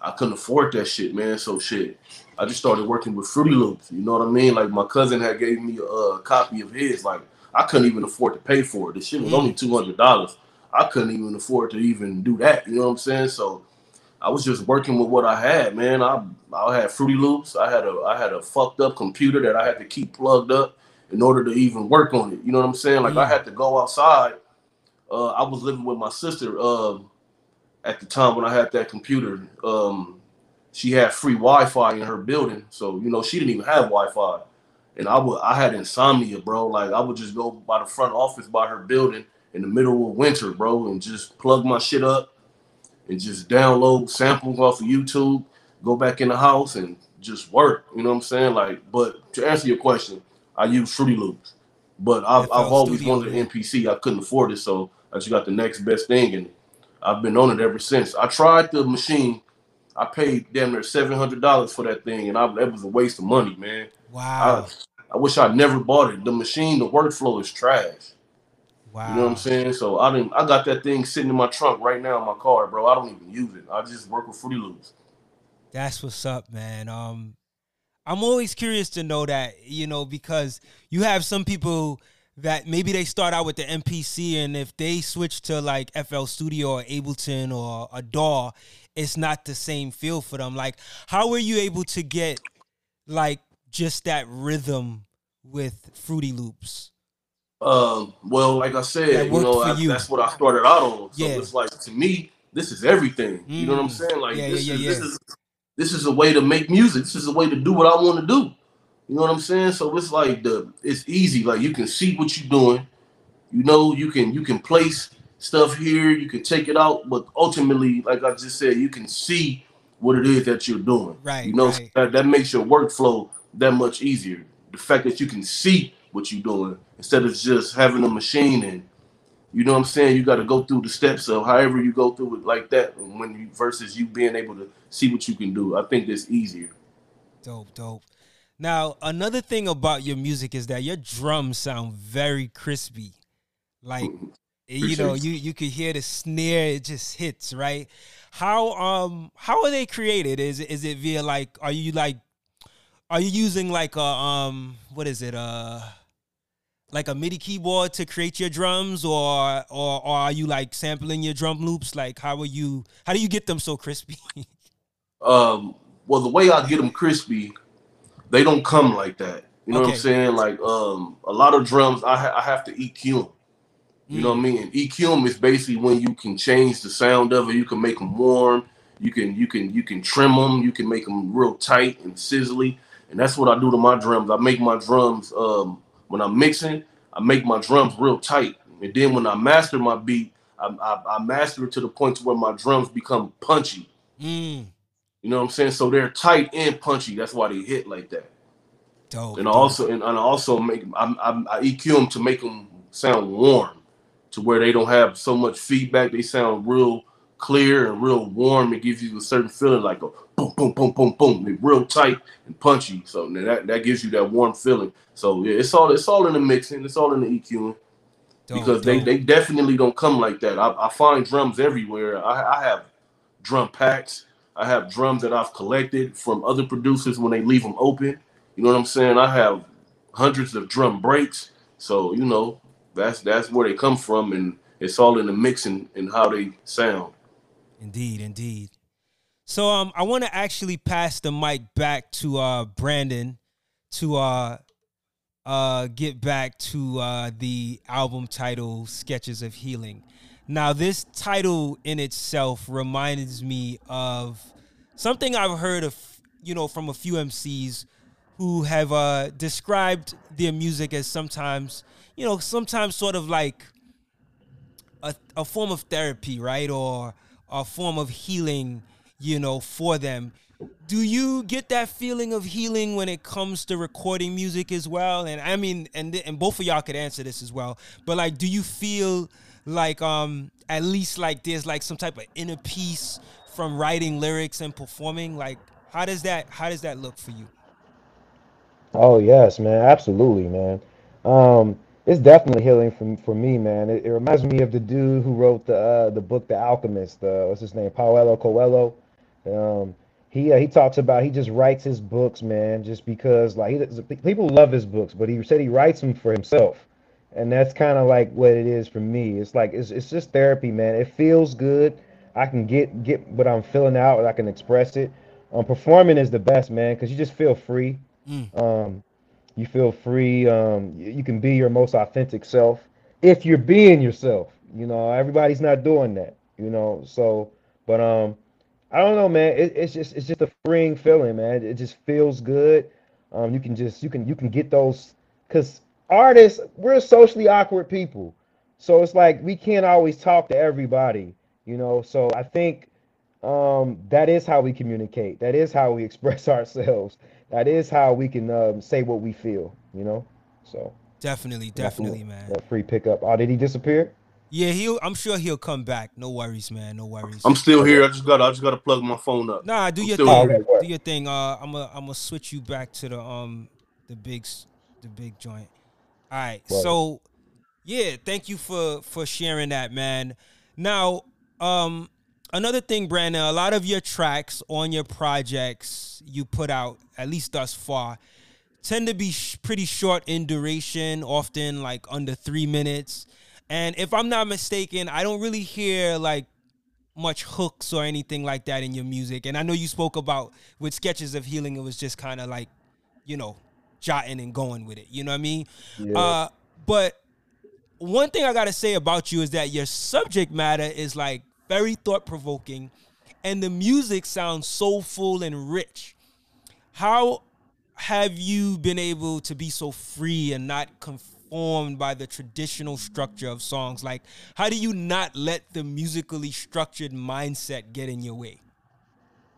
I couldn't afford that shit, man. So shit, I just started working with Fruity Loops. You know what I mean? Like my cousin had gave me a, a copy of his. Like I couldn't even afford to pay for it. The shit was only two hundred dollars. I couldn't even afford to even do that. You know what I'm saying? So I was just working with what I had, man. I I had Fruity Loops. I had a I had a fucked up computer that I had to keep plugged up in order to even work on it. You know what I'm saying? Like I had to go outside. Uh, I was living with my sister uh, at the time when I had that computer. Um, she had free Wi-Fi in her building, so you know she didn't even have Wi-Fi and I would I had insomnia, bro. Like I would just go by the front office by her building in the middle of winter, bro, and just plug my shit up and just download samples off of YouTube, go back in the house and just work. You know what I'm saying? Like, but to answer your question, I use Fruity Loops. But I've, I've always Studio, wanted an MPC. I couldn't afford it, so I just got the next best thing, and I've been on it ever since. I tried the machine. I paid damn near seven hundred dollars for that thing, and I, that was a waste of money, man. Wow. I, I wish I'd never bought it. The machine, the workflow is trash. Wow. You know what I'm saying? So I didn't. I got that thing sitting in my trunk right now in my car, bro. I don't even use it. I just work with Fruity Loops. That's what's up, man. Um, I'm always curious to know that, you know, because you have some people that maybe they start out with the MPC and if they switch to like FL Studio or Ableton or a DAW, it's not the same feel for them. Like, how were you able to get like just that rhythm with Fruity Loops? Um, well, like I said, you know, I, you. that's what I started out on. So yeah. it's like to me, this is everything. Mm. You know what I'm mm. saying? Like yeah, this, yeah, is, this is this is a way to make music. This is a way to do what I want to do. You know what I'm saying? So it's like the it's easy. Like you can see what you're doing. You know, you can you can place stuff here, you can take it out, but ultimately, like I just said, you can see what it is that you're doing. Right. You know, right. that, that makes your workflow that much easier. The fact that you can see what you're doing instead of just having a machine and you know what I'm saying? You got to go through the steps of however you go through it like that when you versus you being able to see what you can do. I think that's easier. Dope, dope. Now, another thing about your music is that your drums sound very crispy. Like you know, you you could hear the snare, it just hits, right? How um how are they created? Is is it via like are you like are you using like a um what is it? Uh like a MIDI keyboard to create your drums, or or, or are you like sampling your drum loops? Like how are you? How do you get them so crispy? *laughs* um. Well, the way I get them crispy, they don't come like that. You know okay. what I'm saying? Like um, a lot of drums, I ha- I have to EQ them. You know what I mm. mean? And EQ them is basically when you can change the sound of it. You can make them warm. You can you can you can trim them. You can make them real tight and sizzly. And that's what I do to my drums. I make my drums um, when I'm mixing, I make my drums real tight, and then when I master my beat, I, I, I master it to the point to where my drums become punchy. Mm. You know what I'm saying? So they're tight and punchy. That's why they hit like that. Dope, and dope. Also and, and I also make I, I, I EQ them to make them sound warm, to where they don't have so much feedback. They sound real clear and real warm. It gives you a certain feeling like a boom, boom, boom, boom, boom. They're real tight and punchy. So that, that gives you that warm feeling. So yeah, it's all it's all in the mixing. It's all in the EQing. because they, they definitely don't come like that. I, I find drums everywhere. I, I have drum packs. I have drums that I've collected from other producers when they leave them open. You know what I'm saying? I have hundreds of drum breaks. So you know that's that's where they come from, and it's all in the mixing and how they sound. Indeed, indeed. So um, I want to actually pass the mic back to uh Brandon to uh uh get back to uh the album title Sketches of Healing. Now this title in itself reminds me of something I've heard of you know from a few MCs who have uh described their music as sometimes you know sometimes sort of like a, a form of therapy, right? Or a form of healing, you know, for them. Do you get that feeling of healing when it comes to recording music as well? And I mean, and and both of y'all could answer this as well. But like, do you feel like um at least like there's like some type of inner peace from writing lyrics and performing? Like, how does that how does that look for you? Oh yes, man, absolutely, man. Um, it's definitely healing for for me, man. It, it, reminds me of the dude who wrote the uh, the book The Alchemist. Uh, what's his name? Paulo Coelho. Um, he uh, he talks about he just writes his books, man, just because like he, people love his books, but he said he writes them for himself, and that's kind of like what it is for me. It's like it's it's just therapy, man. It feels good. I can get get what I'm feeling out, and I can express it. Um, performing is the best, man, because you just feel free. Mm. Um, you feel free. Um, you can be your most authentic self if you're being yourself. You know, everybody's not doing that. You know, so but um, I don't know, man. It, it's just it's just a freeing feeling, man. It just feels good. Um, you can just you can you can get those because artists we're socially awkward people, so it's like we can't always talk to everybody. You know, so I think um, that is how we communicate. That is how we *laughs* express ourselves. That is how we can um, say what we feel. You know. So definitely, definitely, man. That free pickup. Oh, did he disappear? Yeah, he'll. I'm sure he'll come back. No worries, man. No worries. I'm still here. I just got. I just got to plug my phone up. Nah, do I'm your thing. Here. Do your thing. Uh, I'm gonna. I'm gonna switch you back to the um the big the big joint. All right. So, yeah, thank you for for sharing that, man. Now, um, another thing, Brandon. A lot of your tracks on your projects you put out, at least thus far, tend to be sh- pretty short in duration, often like under three minutes. And if I'm not mistaken, I don't really hear like much hooks or anything like that in your music. And I know you spoke about with sketches of healing, it was just kind of like, you know, jotting and going with it. You know what I mean? Yeah. Uh, but one thing I gotta say about you is that your subject matter is like very thought provoking, and the music sounds soulful and rich. How have you been able to be so free and not conf- formed by the traditional structure of songs? Like, how do you not let the musically structured mindset get in your way?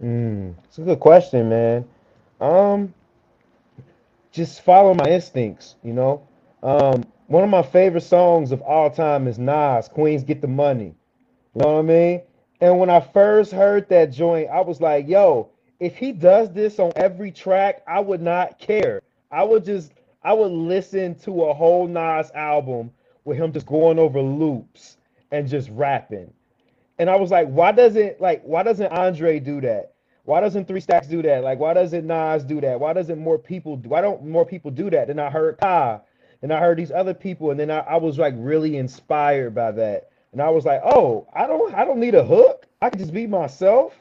Mm, it's a good question, man. Um, just follow my instincts, you know. Um, one of my favorite songs of all time is Nas, Queens Get the Money. You know what I mean? And when I first heard that joint, I was like, yo, if he does this on every track, I would not care. I would just I would listen to a whole Nas album with him just going over loops and just rapping. And I was like, why doesn't like why doesn't Andre do that? Why doesn't Three Stacks do that? Like, why doesn't Nas do that? Why doesn't more people? Why don't more people do that? Then I heard Ka, and I heard these other people, and then I, I was like really inspired by that. And I was like, oh, I don't I don't need a hook. I can just be myself.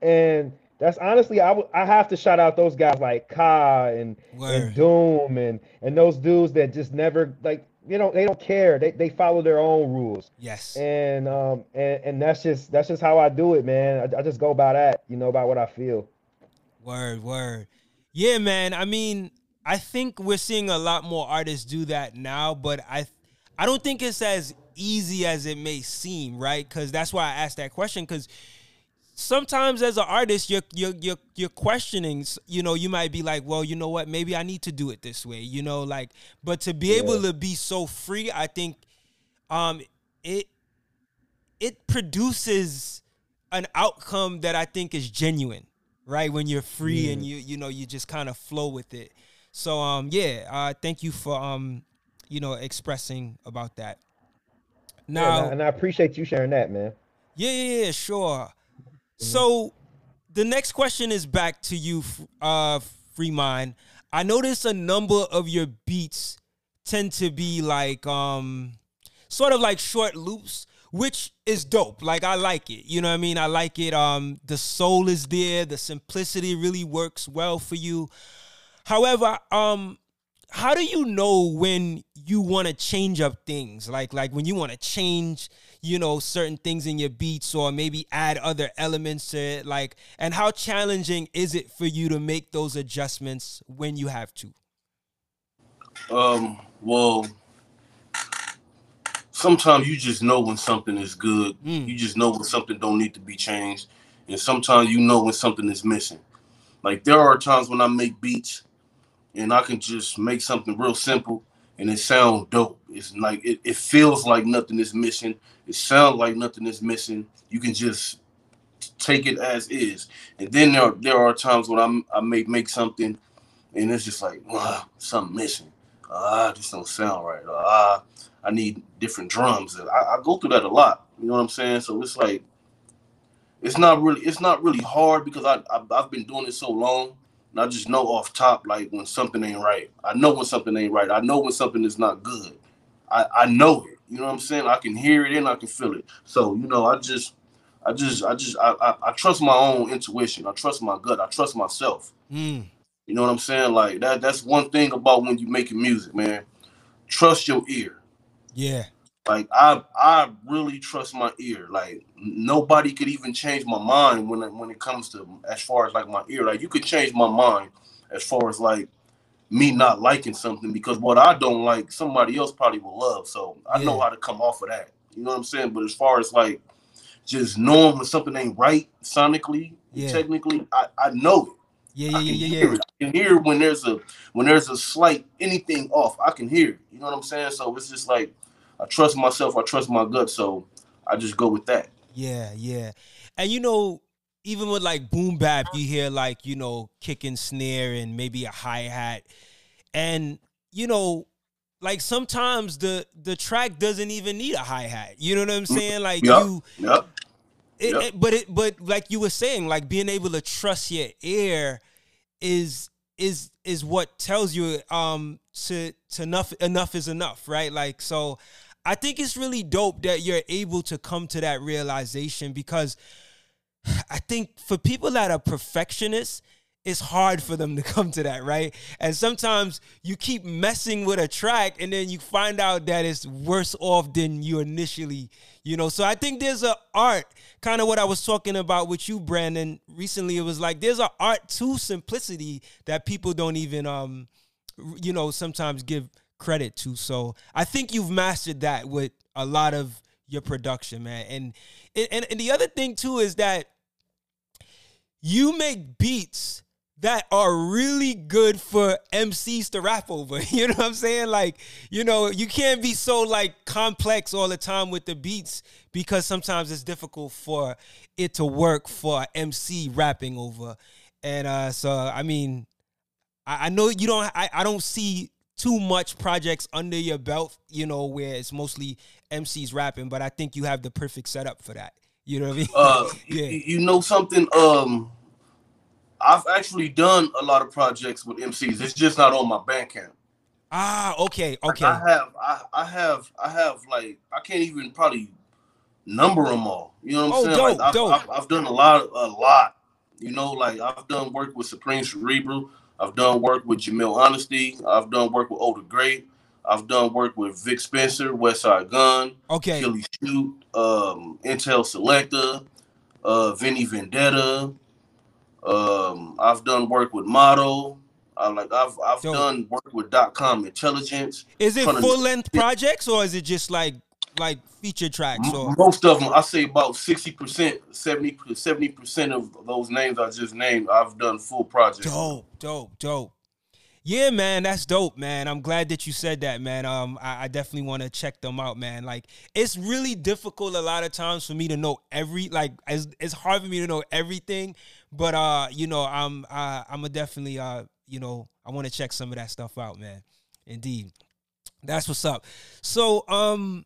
And that's honestly, I, w- I have to shout out those guys like Ka and, and Doom and and those dudes that just never like you know they don't care. They they follow their own rules. Yes. And um and and that's just that's just how I do it, man. I, I just go by that, you know, about what I feel. Word, word. Yeah, man. I mean, I think we're seeing a lot more artists do that now, but I I don't think it's as easy as it may seem, right? Because that's why I asked that question. Because sometimes as an artist you're you're you're you're questioning you know you might be like well you know what? Maybe i need to do it this way you know like but to be yeah. able to be so free i think um it it produces an outcome that i think is genuine right? When you're free yeah. and you you know you just kind of flow with it. So um yeah uh thank you for um you know expressing about that. Now yeah, and i appreciate you sharing that man. Yeah yeah, yeah sure so the next question is back to you, uh, Free Mind. I notice a number of your beats tend to be like um sort of like short loops which is dope. Like i like it. You know what i mean? I like it. Um the soul is there. The simplicity really works well for you. However um how do you know when you want to change up things? Like like when you want to change you know certain things in your beats or maybe add other elements to it like and how challenging is it for you to make those adjustments when you have to? Um well sometimes you just know when something is good. Mm. you just know when something don't need to be changed. And sometimes you know when something is missing. Like there are times when i make beats and i can just make something real simple and it sounds dope. It's like it, it feels like nothing is missing. It sounds like nothing is missing. You can just take it as is. And then there are, there are times when I'm I may make something and it's just like wow, something missing. Ah, this don't sound right. Ah, I need different drums. I, I go through that a lot. You know what I'm saying? So it's like it's not really it's not really hard because I, I I've been doing it so long and I just know off top like when something ain't right. I know when something ain't right. I know when something is not good. I, I know it. You know what I'm saying? I can hear it and I can feel it. So, you know, I just I just I just I I, I trust my own intuition. I trust my gut. I trust myself. Mm. You know what I'm saying? Like that that's one thing about when you making music, man. Trust your ear. Yeah. Like I I really trust my ear. Like nobody could even change my mind when it, when it comes to as far as like my ear. Like you could change my mind as far as like me not liking something because what I don't like, somebody else probably will love. So I yeah. know how to come off of that. You know what I'm saying? But as far as like just knowing when something ain't right sonically, Yeah. technically, I, I know it. Yeah, yeah, I yeah, yeah, hear yeah. it. I can hear when there's a when there's a slight anything off. I can hear it. You know what I'm saying? So it's just like I trust myself. I trust my gut. So I just go with that. Yeah, yeah. And you know, even with like boom bap, you hear like, you know, kick and snare and maybe a hi-hat. And, you know, like sometimes the the track doesn't even need a hi-hat. You know what I'm saying? Like Yup. you Yep. it, Yep. it- but it but like you were saying, like being able to trust your ear is is is what tells you um to to enough enough is enough, right? Like so I think it's really dope that you're able to come to that realization because *sighs* I think for people that are perfectionists, it's hard for them to *laughs* come to that, right? And sometimes you keep messing with a track and then you find out that it's worse off than you initially, you know. So I think there's a art, kind of what I was talking about with you, Brandon. Recently, it was like there's an art to simplicity that people don't even um you know, sometimes give credit to. So I think you've mastered that with a lot of your production, man. And and, and the other thing too is that you make beats that are really good for MCs to rap over. *laughs* You know what I'm saying? Like, you know, you can't be so like complex all the time with the beats because sometimes it's difficult for it to work for MC rapping over. And uh so I mean, I, I know you don't I, I don't see too much projects under your belt, you know, where it's mostly MCs rapping, but I think you have the perfect setup for that. You know what I mean? Uh, *laughs* Yeah. you, you know something? Um, I've actually done a lot of projects with MCs. It's just not on my Bandcamp. ah, okay, Like, okay. I have, I, I have, I have like I can't even probably number them all. You know what I'm Oh, saying? dope, like I've, dope. I've, I've done a lot, a lot. You know, like I've done work with Supreme Cerebral. I've done work with Jamil Honesty. I've done work with Older Great. I've done work with Vic Spencer, Westside Gunn, Okay. Killy Shoot, um, Intel Selector, uh, Vinny Vendetta. Um, I've done work with Motto. I like I've I've done work with Dot Com Intelligence. Is it full length projects or is it just like like feature tracks or Most of them, I say about sixty percent, 70 percent of those names I just named, I've done full projects. dope, dope, dope. Yeah, man, that's dope, man. I'm glad that you said that, man. Um, I, I definitely want to check them out, man. Like, it's really difficult a lot of times for me to know every like. It's, it's hard for me to know everything, but uh, you know, I'm uh, I'm a definitely uh, you know, I want to check some of that stuff out, man. Indeed, that's what's up. So, um,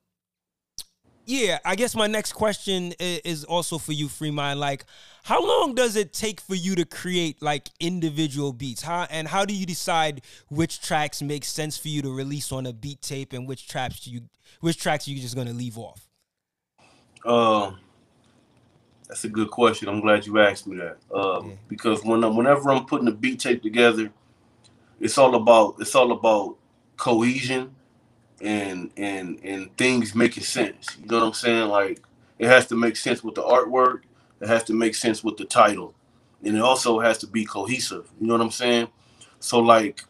yeah, I guess my next question is also for you, Free Mind. Like, how long does it take for you to create like individual beats? How and how do you decide which tracks make sense for you to release on a beat tape and which tracks you which tracks you just gonna leave off? Um, that's a good question. I'm glad you asked me that. Um, Yeah. because when I'm, whenever I'm putting a beat tape together, it's all about it's all about cohesion and and and things making sense. You know what I'm saying? Like it has to make sense with the artwork. It has to make sense with the title, and it also has to be cohesive. You know what I'm saying? So like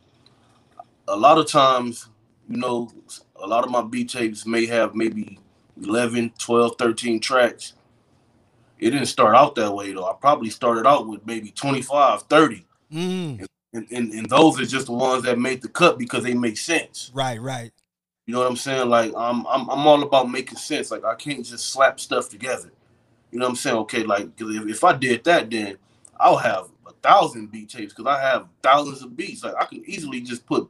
a lot of times, you know, a lot of my beat tapes may have maybe 11, 12, 13 tracks. It didn't start out that way though. I probably started out with maybe 25, 30. Mm, And, and, and those are just the ones that made the cut because they make sense. right, right. You know what I'm saying? Like I'm I'm I'm all about making sense. Like I can't just slap stuff together. You know what I'm saying? Okay, like if, if I did that, then I'll have a thousand beat tapes because I have thousands of beats. Like I can easily just put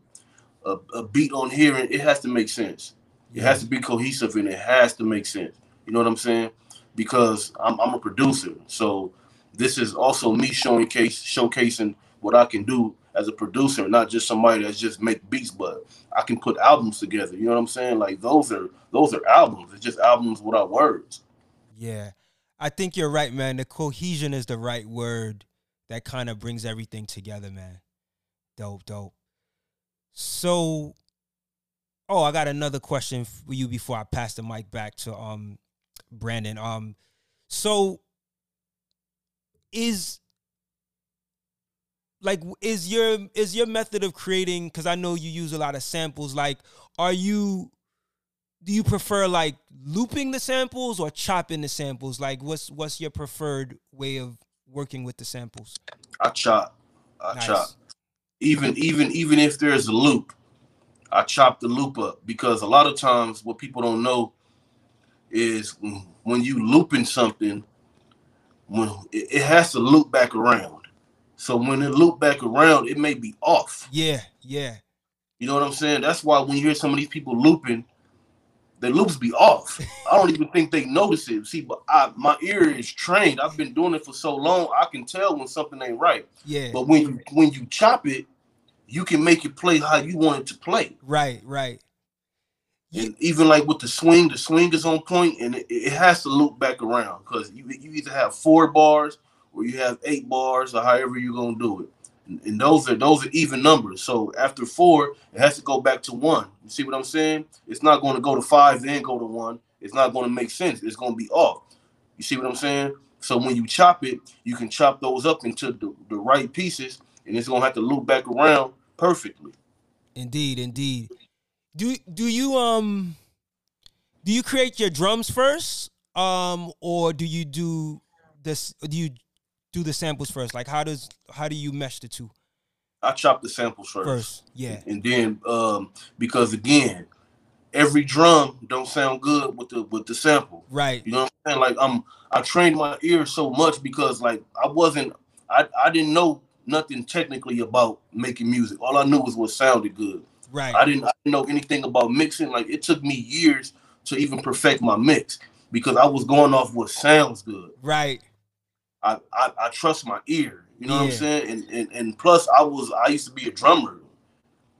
a, a beat on here and it has to make sense. It has to be cohesive and it has to make sense. You know what I'm saying? Because I'm, I'm a producer, so this is also me showing case showcasing what I can do as a producer, not just somebody that's just make beats, but I can put albums together. You know what I'm saying? Like those are those are albums. It's just albums without words. Yeah. I think you're right, man. The cohesion is the right word that kind of brings everything together, man. Dope, dope. So, oh, I got another question for you before I pass the mic back to um Brandon. Um, so is like is your is your method of creating because I know you use a lot of samples. Like, are you do you prefer like looping the samples or chopping the samples? Like, what's what's your preferred way of working with the samples? I chop. I Nice. chop. Even even even if there's a loop, I chop the loop up because a lot of times what people don't know is when- you looping something, when it has to loop back around. So when it loop back around, it may be off. Yeah, yeah, You know what I'm saying? That's why when you hear some of these people looping, their loops be off. *laughs* I don't even think they notice it. See, but I, my ear is trained. I've been doing it for so long. I can tell when something ain't right. yeah. But when you when you chop it, you can make it play how you want it to play. right, right. And even like with the swing, the swing is on point, and it, it has to loop back around because you, you either have four bars or you have eight bars or however you're gonna do it. And, and those are those are even numbers. So after four, it has to go back to one. You see what I'm saying? It's not going to go to five then go to one. It's not going to make sense. It's going to be off. You see what I'm saying? So when you chop it, you can chop those up into the, the right pieces, and it's gonna have to loop back around perfectly. Indeed, indeed. Do do you um do you create your drums first? Um or do you do this do you do the samples first? Like how does how do you mesh the two I chop the samples first. first? Yeah. and then um because again every drum don't sound good with the with the sample Right. you know what i'm saying like i'm i trained my ear so much because like i wasn't i i didn't know nothing technically about making music all i knew was what sounded good Right. i didn't, I didn't know anything about mixing like it took me years to even perfect my mix because i was going off what sounds good right. I i, I trust my ear you know what i'm saying and, and and plus i was i used to be a drummer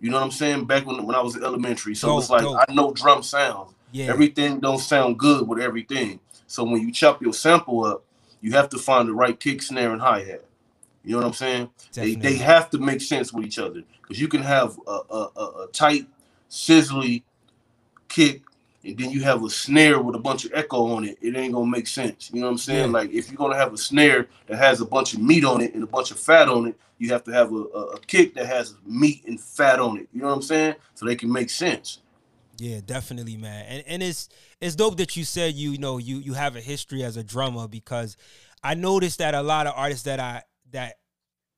you know what I'm saying? Back when when I was in elementary. So it's like dope. I know drum sounds. Yeah. Everything don't sound good with everything. So when you chop your sample up, you have to find the right kick, snare, and hi hat. You know what I'm saying? They, they have to make sense with each other because you can have a, a, a, a tight, sizzly kick, and then you have a snare with a bunch of echo on it. It ain't gonna make sense. You know what I'm saying? Yeah. Like if you're gonna have a snare that has a bunch of meat on it and a bunch of fat on it, you have to have a, a, a kick that has meat and fat on it. You know what I'm saying? So they can make sense. Yeah, definitely, man. And and it's it's dope that you said you, know you you have a history as a drummer because I noticed that a lot of artists that I that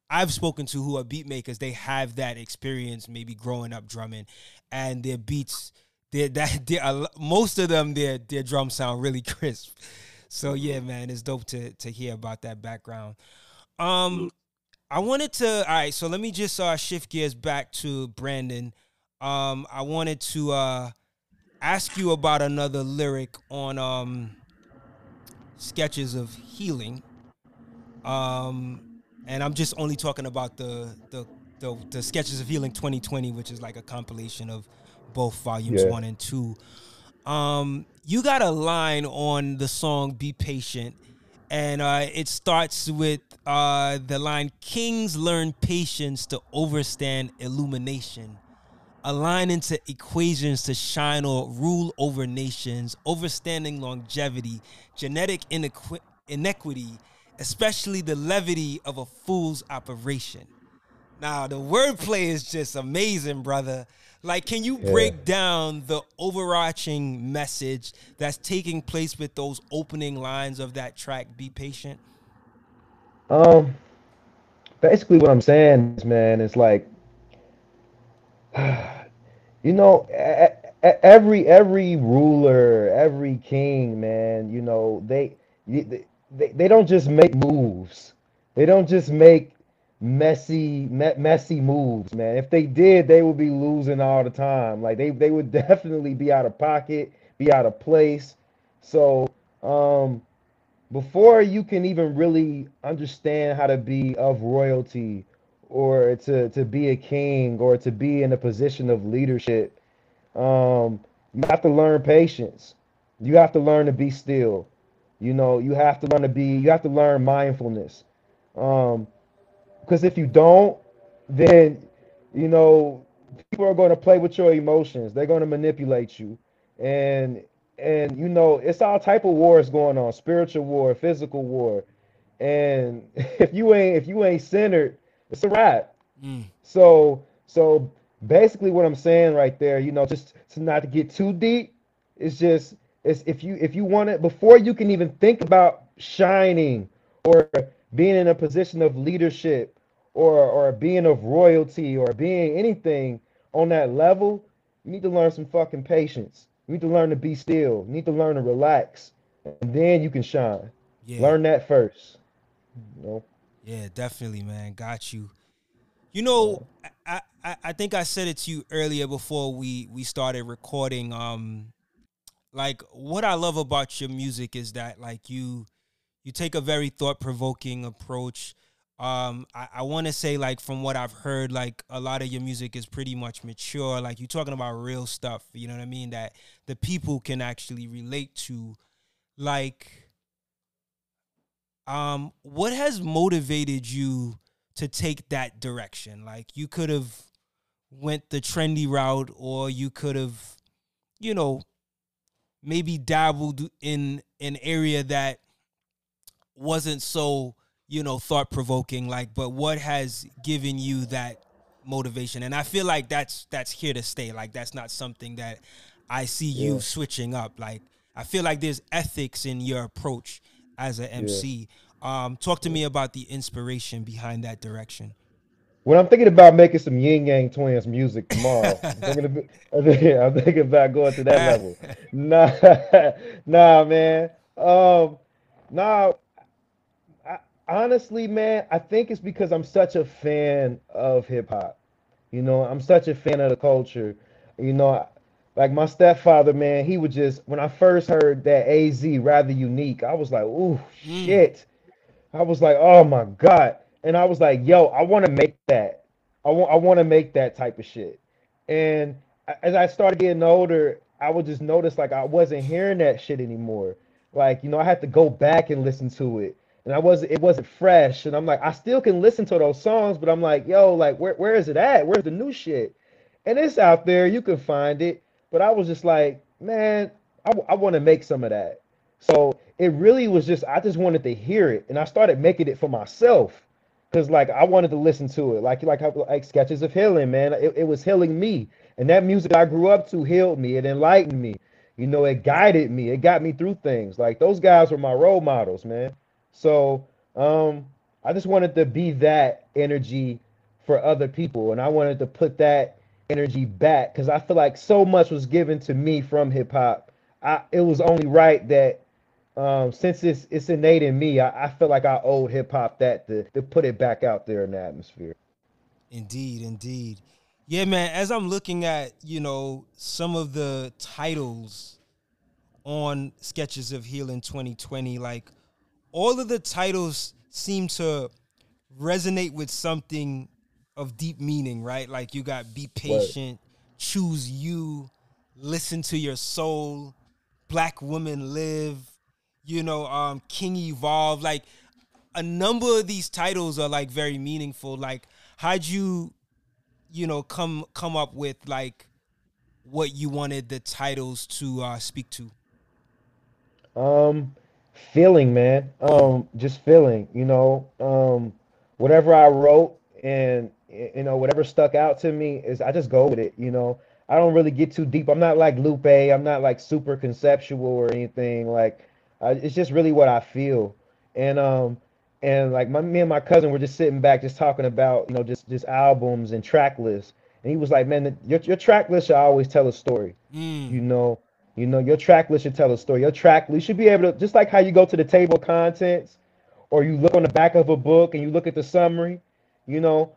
I've spoken to who are beat makers, they have that experience maybe growing up drumming and their beats they that they most of them their their drums sound really *laughs* crisp. So yeah, man, it's dope to to hear about that background. Um I wanted to all right, so let me just uh shift gears back to Brandon. Um I wanted to uh ask you about another lyric on um sketches of healing. Um and I'm just only talking about the the the, the sketches of healing 2020, which is like a compilation of both volumes Yeah. one and two. Um, you got a line on the song "Be Patient," and uh, it starts with uh, the line "Kings learn patience to overstand illumination." align into equations to shine or rule over nations, overstanding longevity, genetic inequi- inequity, especially the levity of a fool's operation. Now, the wordplay is just amazing, brother. Like, can you Yeah. break down the overarching message that's taking place with those opening lines of that track, Be Patient? Um, basically, what I'm saying is, man, it's like, *sighs* you know, every every ruler, every king, man, you know, they they, they don't just make moves. They don't just make messy me- messy moves, man. If they did, they would be losing all the time. Like they they would *laughs* definitely be out of pocket, be out of place. So, um before you can even really understand how to be of royalty or to, to be a king or to be in a position of leadership, um, you have to learn patience. You have to learn to be still. You know, you have to learn to be, you have to learn mindfulness. Um, because if you don't, then, you know, people are going to play with your emotions. They're going to manipulate you. And and you know it's all type of wars going on spiritual war physical war and *laughs* if you ain't if you ain't centered it's a wrap Mm. so so basically what i'm saying right there you know just to not to get too deep It's just it's if you if you want it before you can even think about shining or being in a position of leadership or or being of royalty or being anything on that level, you need to learn some fucking patience. You need to learn to be still. You need to learn to relax, and then you can shine. Yeah. Learn that first. You know? Yeah, definitely, man. Got you. You know, I, I, I think I said it to you earlier before we we started recording. Um, like what I love about your music is that like you you take a very thought provoking approach. Um, I, I want to say like from what I've heard, like a lot of your music is pretty much mature. Like you're talking about real stuff. You know what I mean? That the people can actually relate to. Like, um, what has motivated you to take that direction? Like you could have went the trendy route, or you could have, you know, maybe dabbled in an area that wasn't so you know thought provoking like but what has given you that motivation and i feel like that's that's here to stay like that's not something that i see yeah. you switching up like i feel like there's ethics in your approach as an mc yeah. um talk to me about the inspiration behind that direction when I'm thinking about making some Ying Yang Twins music tomorrow, *laughs* I'm, thinking about, I'm thinking about going to that level. *laughs* Nah, *laughs* nah, man. Um, nah. Honestly, man, I think it's because I'm such a fan of hip hop. You know, I'm such a fan of the culture. You know, like my stepfather, man, he would just when I first heard that AZ rather unique, I was like, ooh, mm. shit. I was like, oh my god and I was like, yo, I want to make that. I want I want to make that type of shit. And as I started getting older, I would just notice like I wasn't hearing that shit anymore. Like, you know, I had to go back and listen to it. And I wasn't it wasn't fresh. And I'm like, I still can listen to those songs, but I'm like, yo, like where where is it at? Where's the new shit? And it's out there, you can find it. But I was just like, man, I, I want to make some of that. So it really was just I just wanted to hear it. And I started making it for myself because like I wanted to listen to it, like like like sketches of healing, man. It, it was healing me, and that music I grew up to healed me. It enlightened me. You know, it guided me. It got me through things. Like those guys were my role models, man. So um, I just wanted to be that energy for other people, and I wanted to put that energy back because I feel like so much was given to me from hip hop. I it was only right that um, since it's it's innate in me, I, I feel like I owe hip hop that to, to put it back out there in the atmosphere. Indeed, indeed. Yeah, man, as I'm looking at, you know, some of the titles on Sketches of Healing 2020, like all of the titles seem to resonate with something of deep meaning, right? Like you got Be Patient, right. Choose You, Listen to Your Soul, Black Woman Live, you know, um, King Evolve. Like a number of these titles are like very meaningful. Like, how'd you, you know, come come up with like what you wanted the titles to uh, speak to? Um, feeling, man. Um, just feeling. You know, um, whatever I wrote and you know whatever stuck out to me is I just go with it. You know, I don't really get too deep. I'm not like Lupe. I'm not like super conceptual or anything. Like uh, it's just really what I feel, and um, and like my me and my cousin were just sitting back, just talking about you know just just albums and track lists, and he was like, man, your your track list should always tell a story, mm. you know. You know, your track list should tell a story. Your track list should be able to, just like how you go to the table of contents or you look on the back of a book and you look at the summary, you know,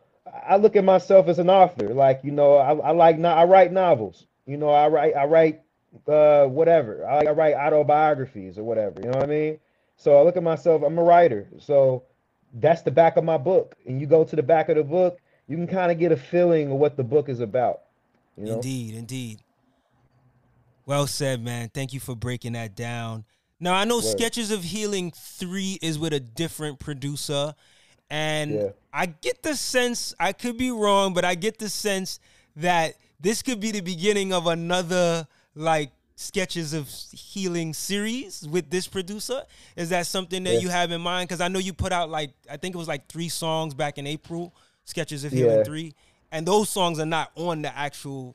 I look at myself as an author. Like, you know, I, I like, I write novels. You know, I write, I write uh, whatever. I, I write autobiographies or whatever. You know what I mean? So I look at myself. I'm a writer. So that's the back of my book. And you go to the back of the book, you can kind of get a feeling of what the book is about. You know? Indeed, indeed. Well said, man. Thank you for breaking that down. Now I know right. Sketches of Healing 3 is with a different producer. And yeah. I get the sense, I could be wrong, but I get the sense that this could be the beginning of another like sketches of healing series with this producer? Is that something that yeah. you have in mind? Because I know you put out like I think it was like three songs back in April, sketches of healing yeah. three, and those songs are not on the actual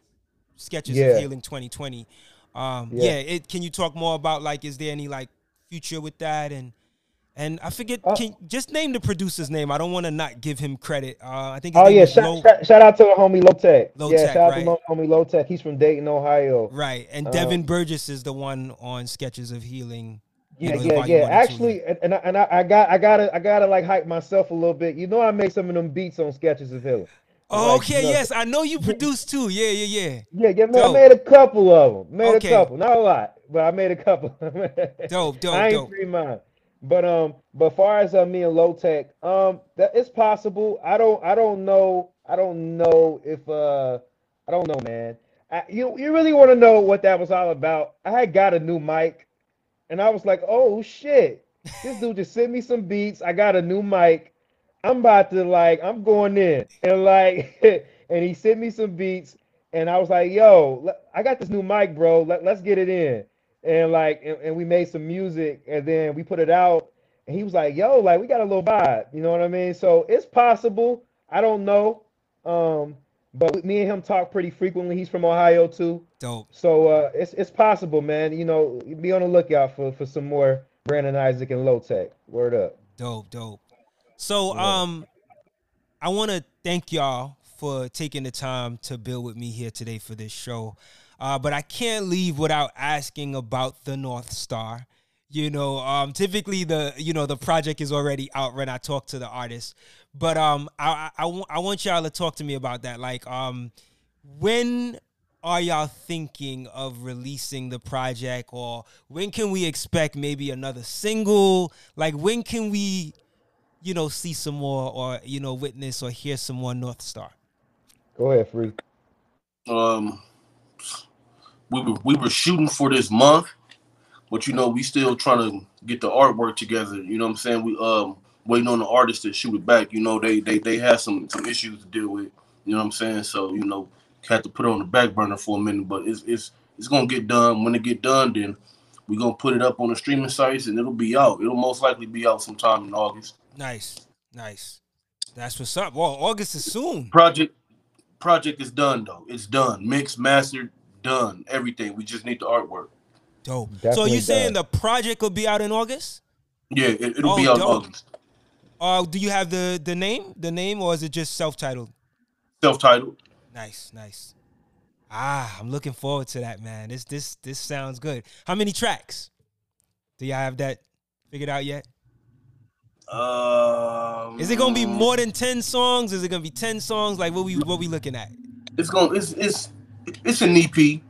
sketches yeah. of healing 2020. Um, yeah. yeah. It, can you talk more about like, is there any like future with that and? And I forget, uh, can just name the producer's name. I don't want to not give him credit. Uh, I think. oh yeah, shout, Low, shout, out to the homie Low Tech. Low yeah, Tech, shout right? out to homie Low Tech. He's from Dayton, Ohio. Right, and Devin um, Burgess is the one on Sketches of Healing. Yeah, you know, yeah, yeah. Actually, and, and, I, and I, I got I gotta I gotta like hype myself a little bit. You know, I made some of them beats on Sketches of Healing. Oh, okay, know, yes, I know you produced too. Yeah, yeah, yeah. Yeah, yeah, man, I made a couple of them. Made okay. a couple, not a lot, but I made a couple. *laughs* dope, dope, I ain't dope. free mind. But um, but far as uh, me and low tech, um, that it's possible. I don't, I don't know. I don't know if uh, I don't know, man. I, you you really want to know what that was all about? I had got a new mic, and I was like, oh shit, this dude just sent me some beats. I got a new mic. I'm about to like, I'm going in, and like, *laughs* and he sent me some beats, and I was like, yo, I got this new mic, bro. Let, let's get it in. And like and, and, we made some music and then we put it out. And he was like yo like we got a little vibe. You know what i mean? So it's possible. I don't know. Um but me and him talk pretty frequently. He's from ohio too. Dope. So uh it's it's possible man. You know be on the lookout for for some more brandon isaac and low tech. Word up. Dope dope so um i want to thank y'all for taking the time to build with me here today for this show uh, but I can't leave without asking about the North Star. You know, um, typically the you know the project is already out when I talk to the artist, but um, I, I, I, I want y'all to talk to me about that. Like, um, when are y'all thinking of releasing the project, or when can we expect maybe another single? Like, when can we, you know, see some more, or you know, witness or hear some more North Star? Go ahead, free. Um, we were we were shooting for this month, but you know we still trying to get the artwork together. You know what I'm saying? We um waiting on the artist to shoot it back. You know they they they have some some issues to deal with. You know what I'm saying? So you know had to put it on the back burner for a minute, but it's it's it's gonna get done. When it get done, then we're gonna put it up on the streaming sites and it'll be out. It'll most likely be out sometime in August. Nice, nice. That's what's up. Well, August is soon. Project project is done though. It's done. Mixed, mastered, done. Everything. We just need the artwork. Dope. Definitely so you saying the project will be out in August? Yeah, it, will oh, be out dope. in August. Uh, do you have the the name, the name, or is it just self titled? Self titled. Nice, nice. Ah, I'm looking forward to that, man. This this this sounds good. How many tracks? Do y'all have that figured out yet? Um, is it gonna be more than ten songs? Is it gonna be ten songs? Like what we what we looking at? It's gonna it's it's it's an EP.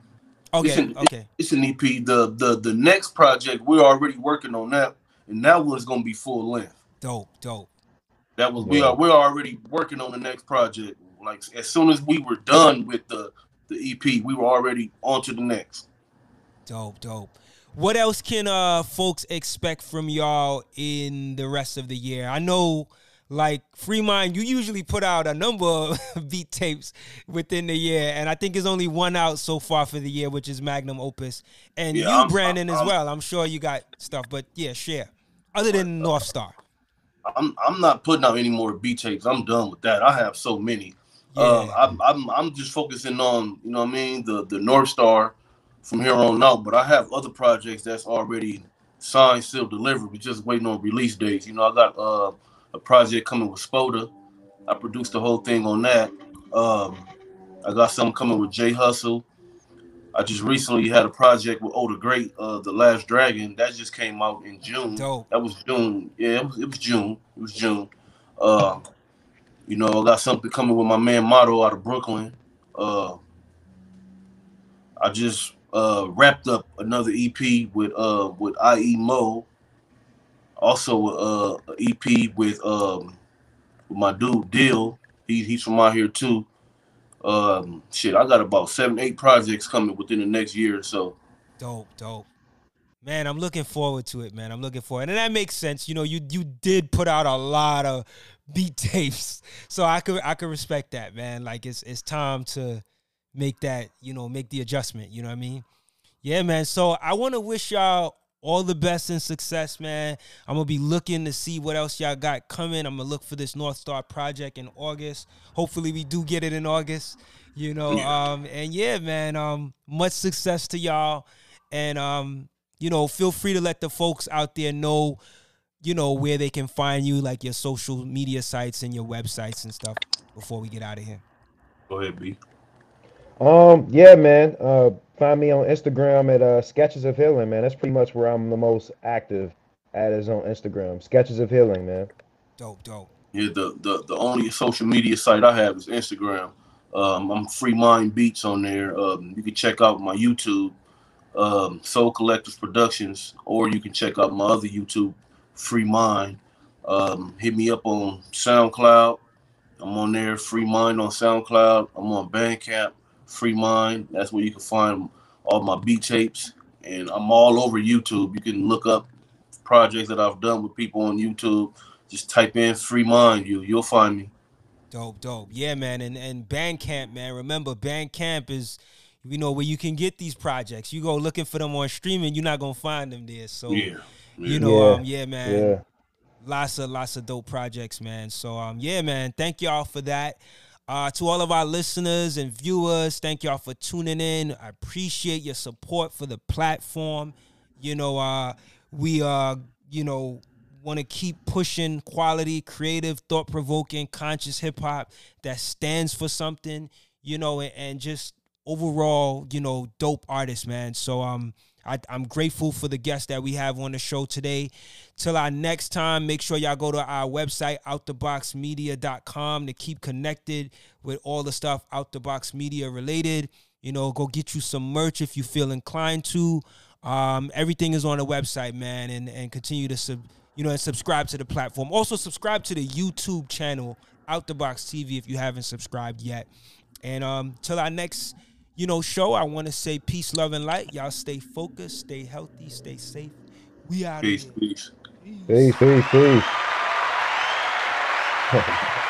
Okay. It's an, okay. It's an EP. The the the next project we're already working on that, and that one's gonna be full length. Dope, dope. That was we are we're already working on the next project. Like as soon as we were done with the the EP, we were already on to the next. Dope, dope. What else can uh folks expect from y'all in the rest of the year? I know like Free Mind, you usually put out a number of *laughs* beat tapes within the year, and I think there's only one out so far for the year, which is Magnum Opus. And yeah, you, I'm, Brandon, I'm, as well. I'm sure you got stuff, but yeah, share. Other than North Star. I'm I'm not putting out any more beat tapes. I'm done with that. I have so many. Yeah. Uh, I'm, I'm I'm just focusing on you know what I mean the the North Star from here on out. But I have other projects that's already signed, sealed, delivered. We're just waiting on release dates. You know, I got uh a project coming with Spoda. I produced the whole thing on that. Um, I got something coming with Jay Hustle. I just recently had a project with Oda Great, uh, The Last Dragon. That just came out in June. Dope. That was June. Yeah, it was, it was June. It was June. Uh, you know, I got something coming with my man Motto out of Brooklyn. Uh, I just uh, wrapped up another EP with uh, with IE Mo also uh EP with um with my dude Dill. He, he's from out here too. Um shit, I got about seven, eight projects coming within the next year or so. Dope, dope. Man, I'm looking forward to it, man. I'm looking forward. And that makes sense. You know, you you did put out a lot of beat tapes. *laughs* So I could I could respect that, man. Like it's it's time to make that, you know, make the adjustment, you know what I mean? Yeah, man. So I want to wish y'all all the best and success, man. I'm gonna be looking to see what else y'all got coming. I'm gonna look for this North Star project in August. Hopefully, we do get it in August. You know, yeah. um, and yeah, man. Um, much success to y'all, and um, you know, feel free to let the folks out there know, you know, where they can find you, like your social media sites and your websites and stuff. Before we get out of here, go ahead, B. Um, yeah, man. Uh, Find me on Instagram at uh, Sketches of Healing, man. That's pretty much where I'm the most active at is on Instagram. Sketches of Healing, man. Dope, dope. Yeah, the the, the only social media site I have is Instagram. Um, I'm Free Mind Beats on there. Um, you can check out my YouTube, um, Soul Collectors Productions, or you can check out my other YouTube, Free Mind. Um, hit me up on SoundCloud. I'm on there, Free Mind on SoundCloud. I'm on Bandcamp. Free Mind. That's where you can find all my beat tapes. And I'm all over YouTube. You can look up projects that I've done with people on YouTube. Just type in Free Mind, you you'll find me. Dope, dope. Yeah, man. And and Bandcamp, man. Remember, Bandcamp is you know where you can get these projects. You go looking for them on streaming, you're not gonna find them there. So yeah, yeah. you know, yeah. um, yeah, man. Yeah. Lots of lots of dope projects, man. So um, yeah, man. Thank y'all for that. Uh, to all of our listeners and viewers, thank y'all for tuning in. I appreciate your support for the platform. You know, uh, we uh, you know, want to keep pushing quality, creative, thought provoking, conscious hip hop that stands for something. You know, and, and just overall, you know, dope artists, man. So um, I, am grateful for the guests that we have on the show today. Till our next time, make sure y'all go to our website, outtheboxmedia.com, to keep connected with all the stuff out the box media related. You know, go get you some merch if you feel inclined to. Um, everything is on the website, man, and and continue to sub, you know, and subscribe to the platform. Also, subscribe to the YouTube channel, Out the Box TV, if you haven't subscribed yet. And um, till our next you know, show. I want to say peace, love, and light. Y'all stay focused, stay healthy, stay safe. We out. Peace, peace. Peace, peace, peace. *laughs* peace.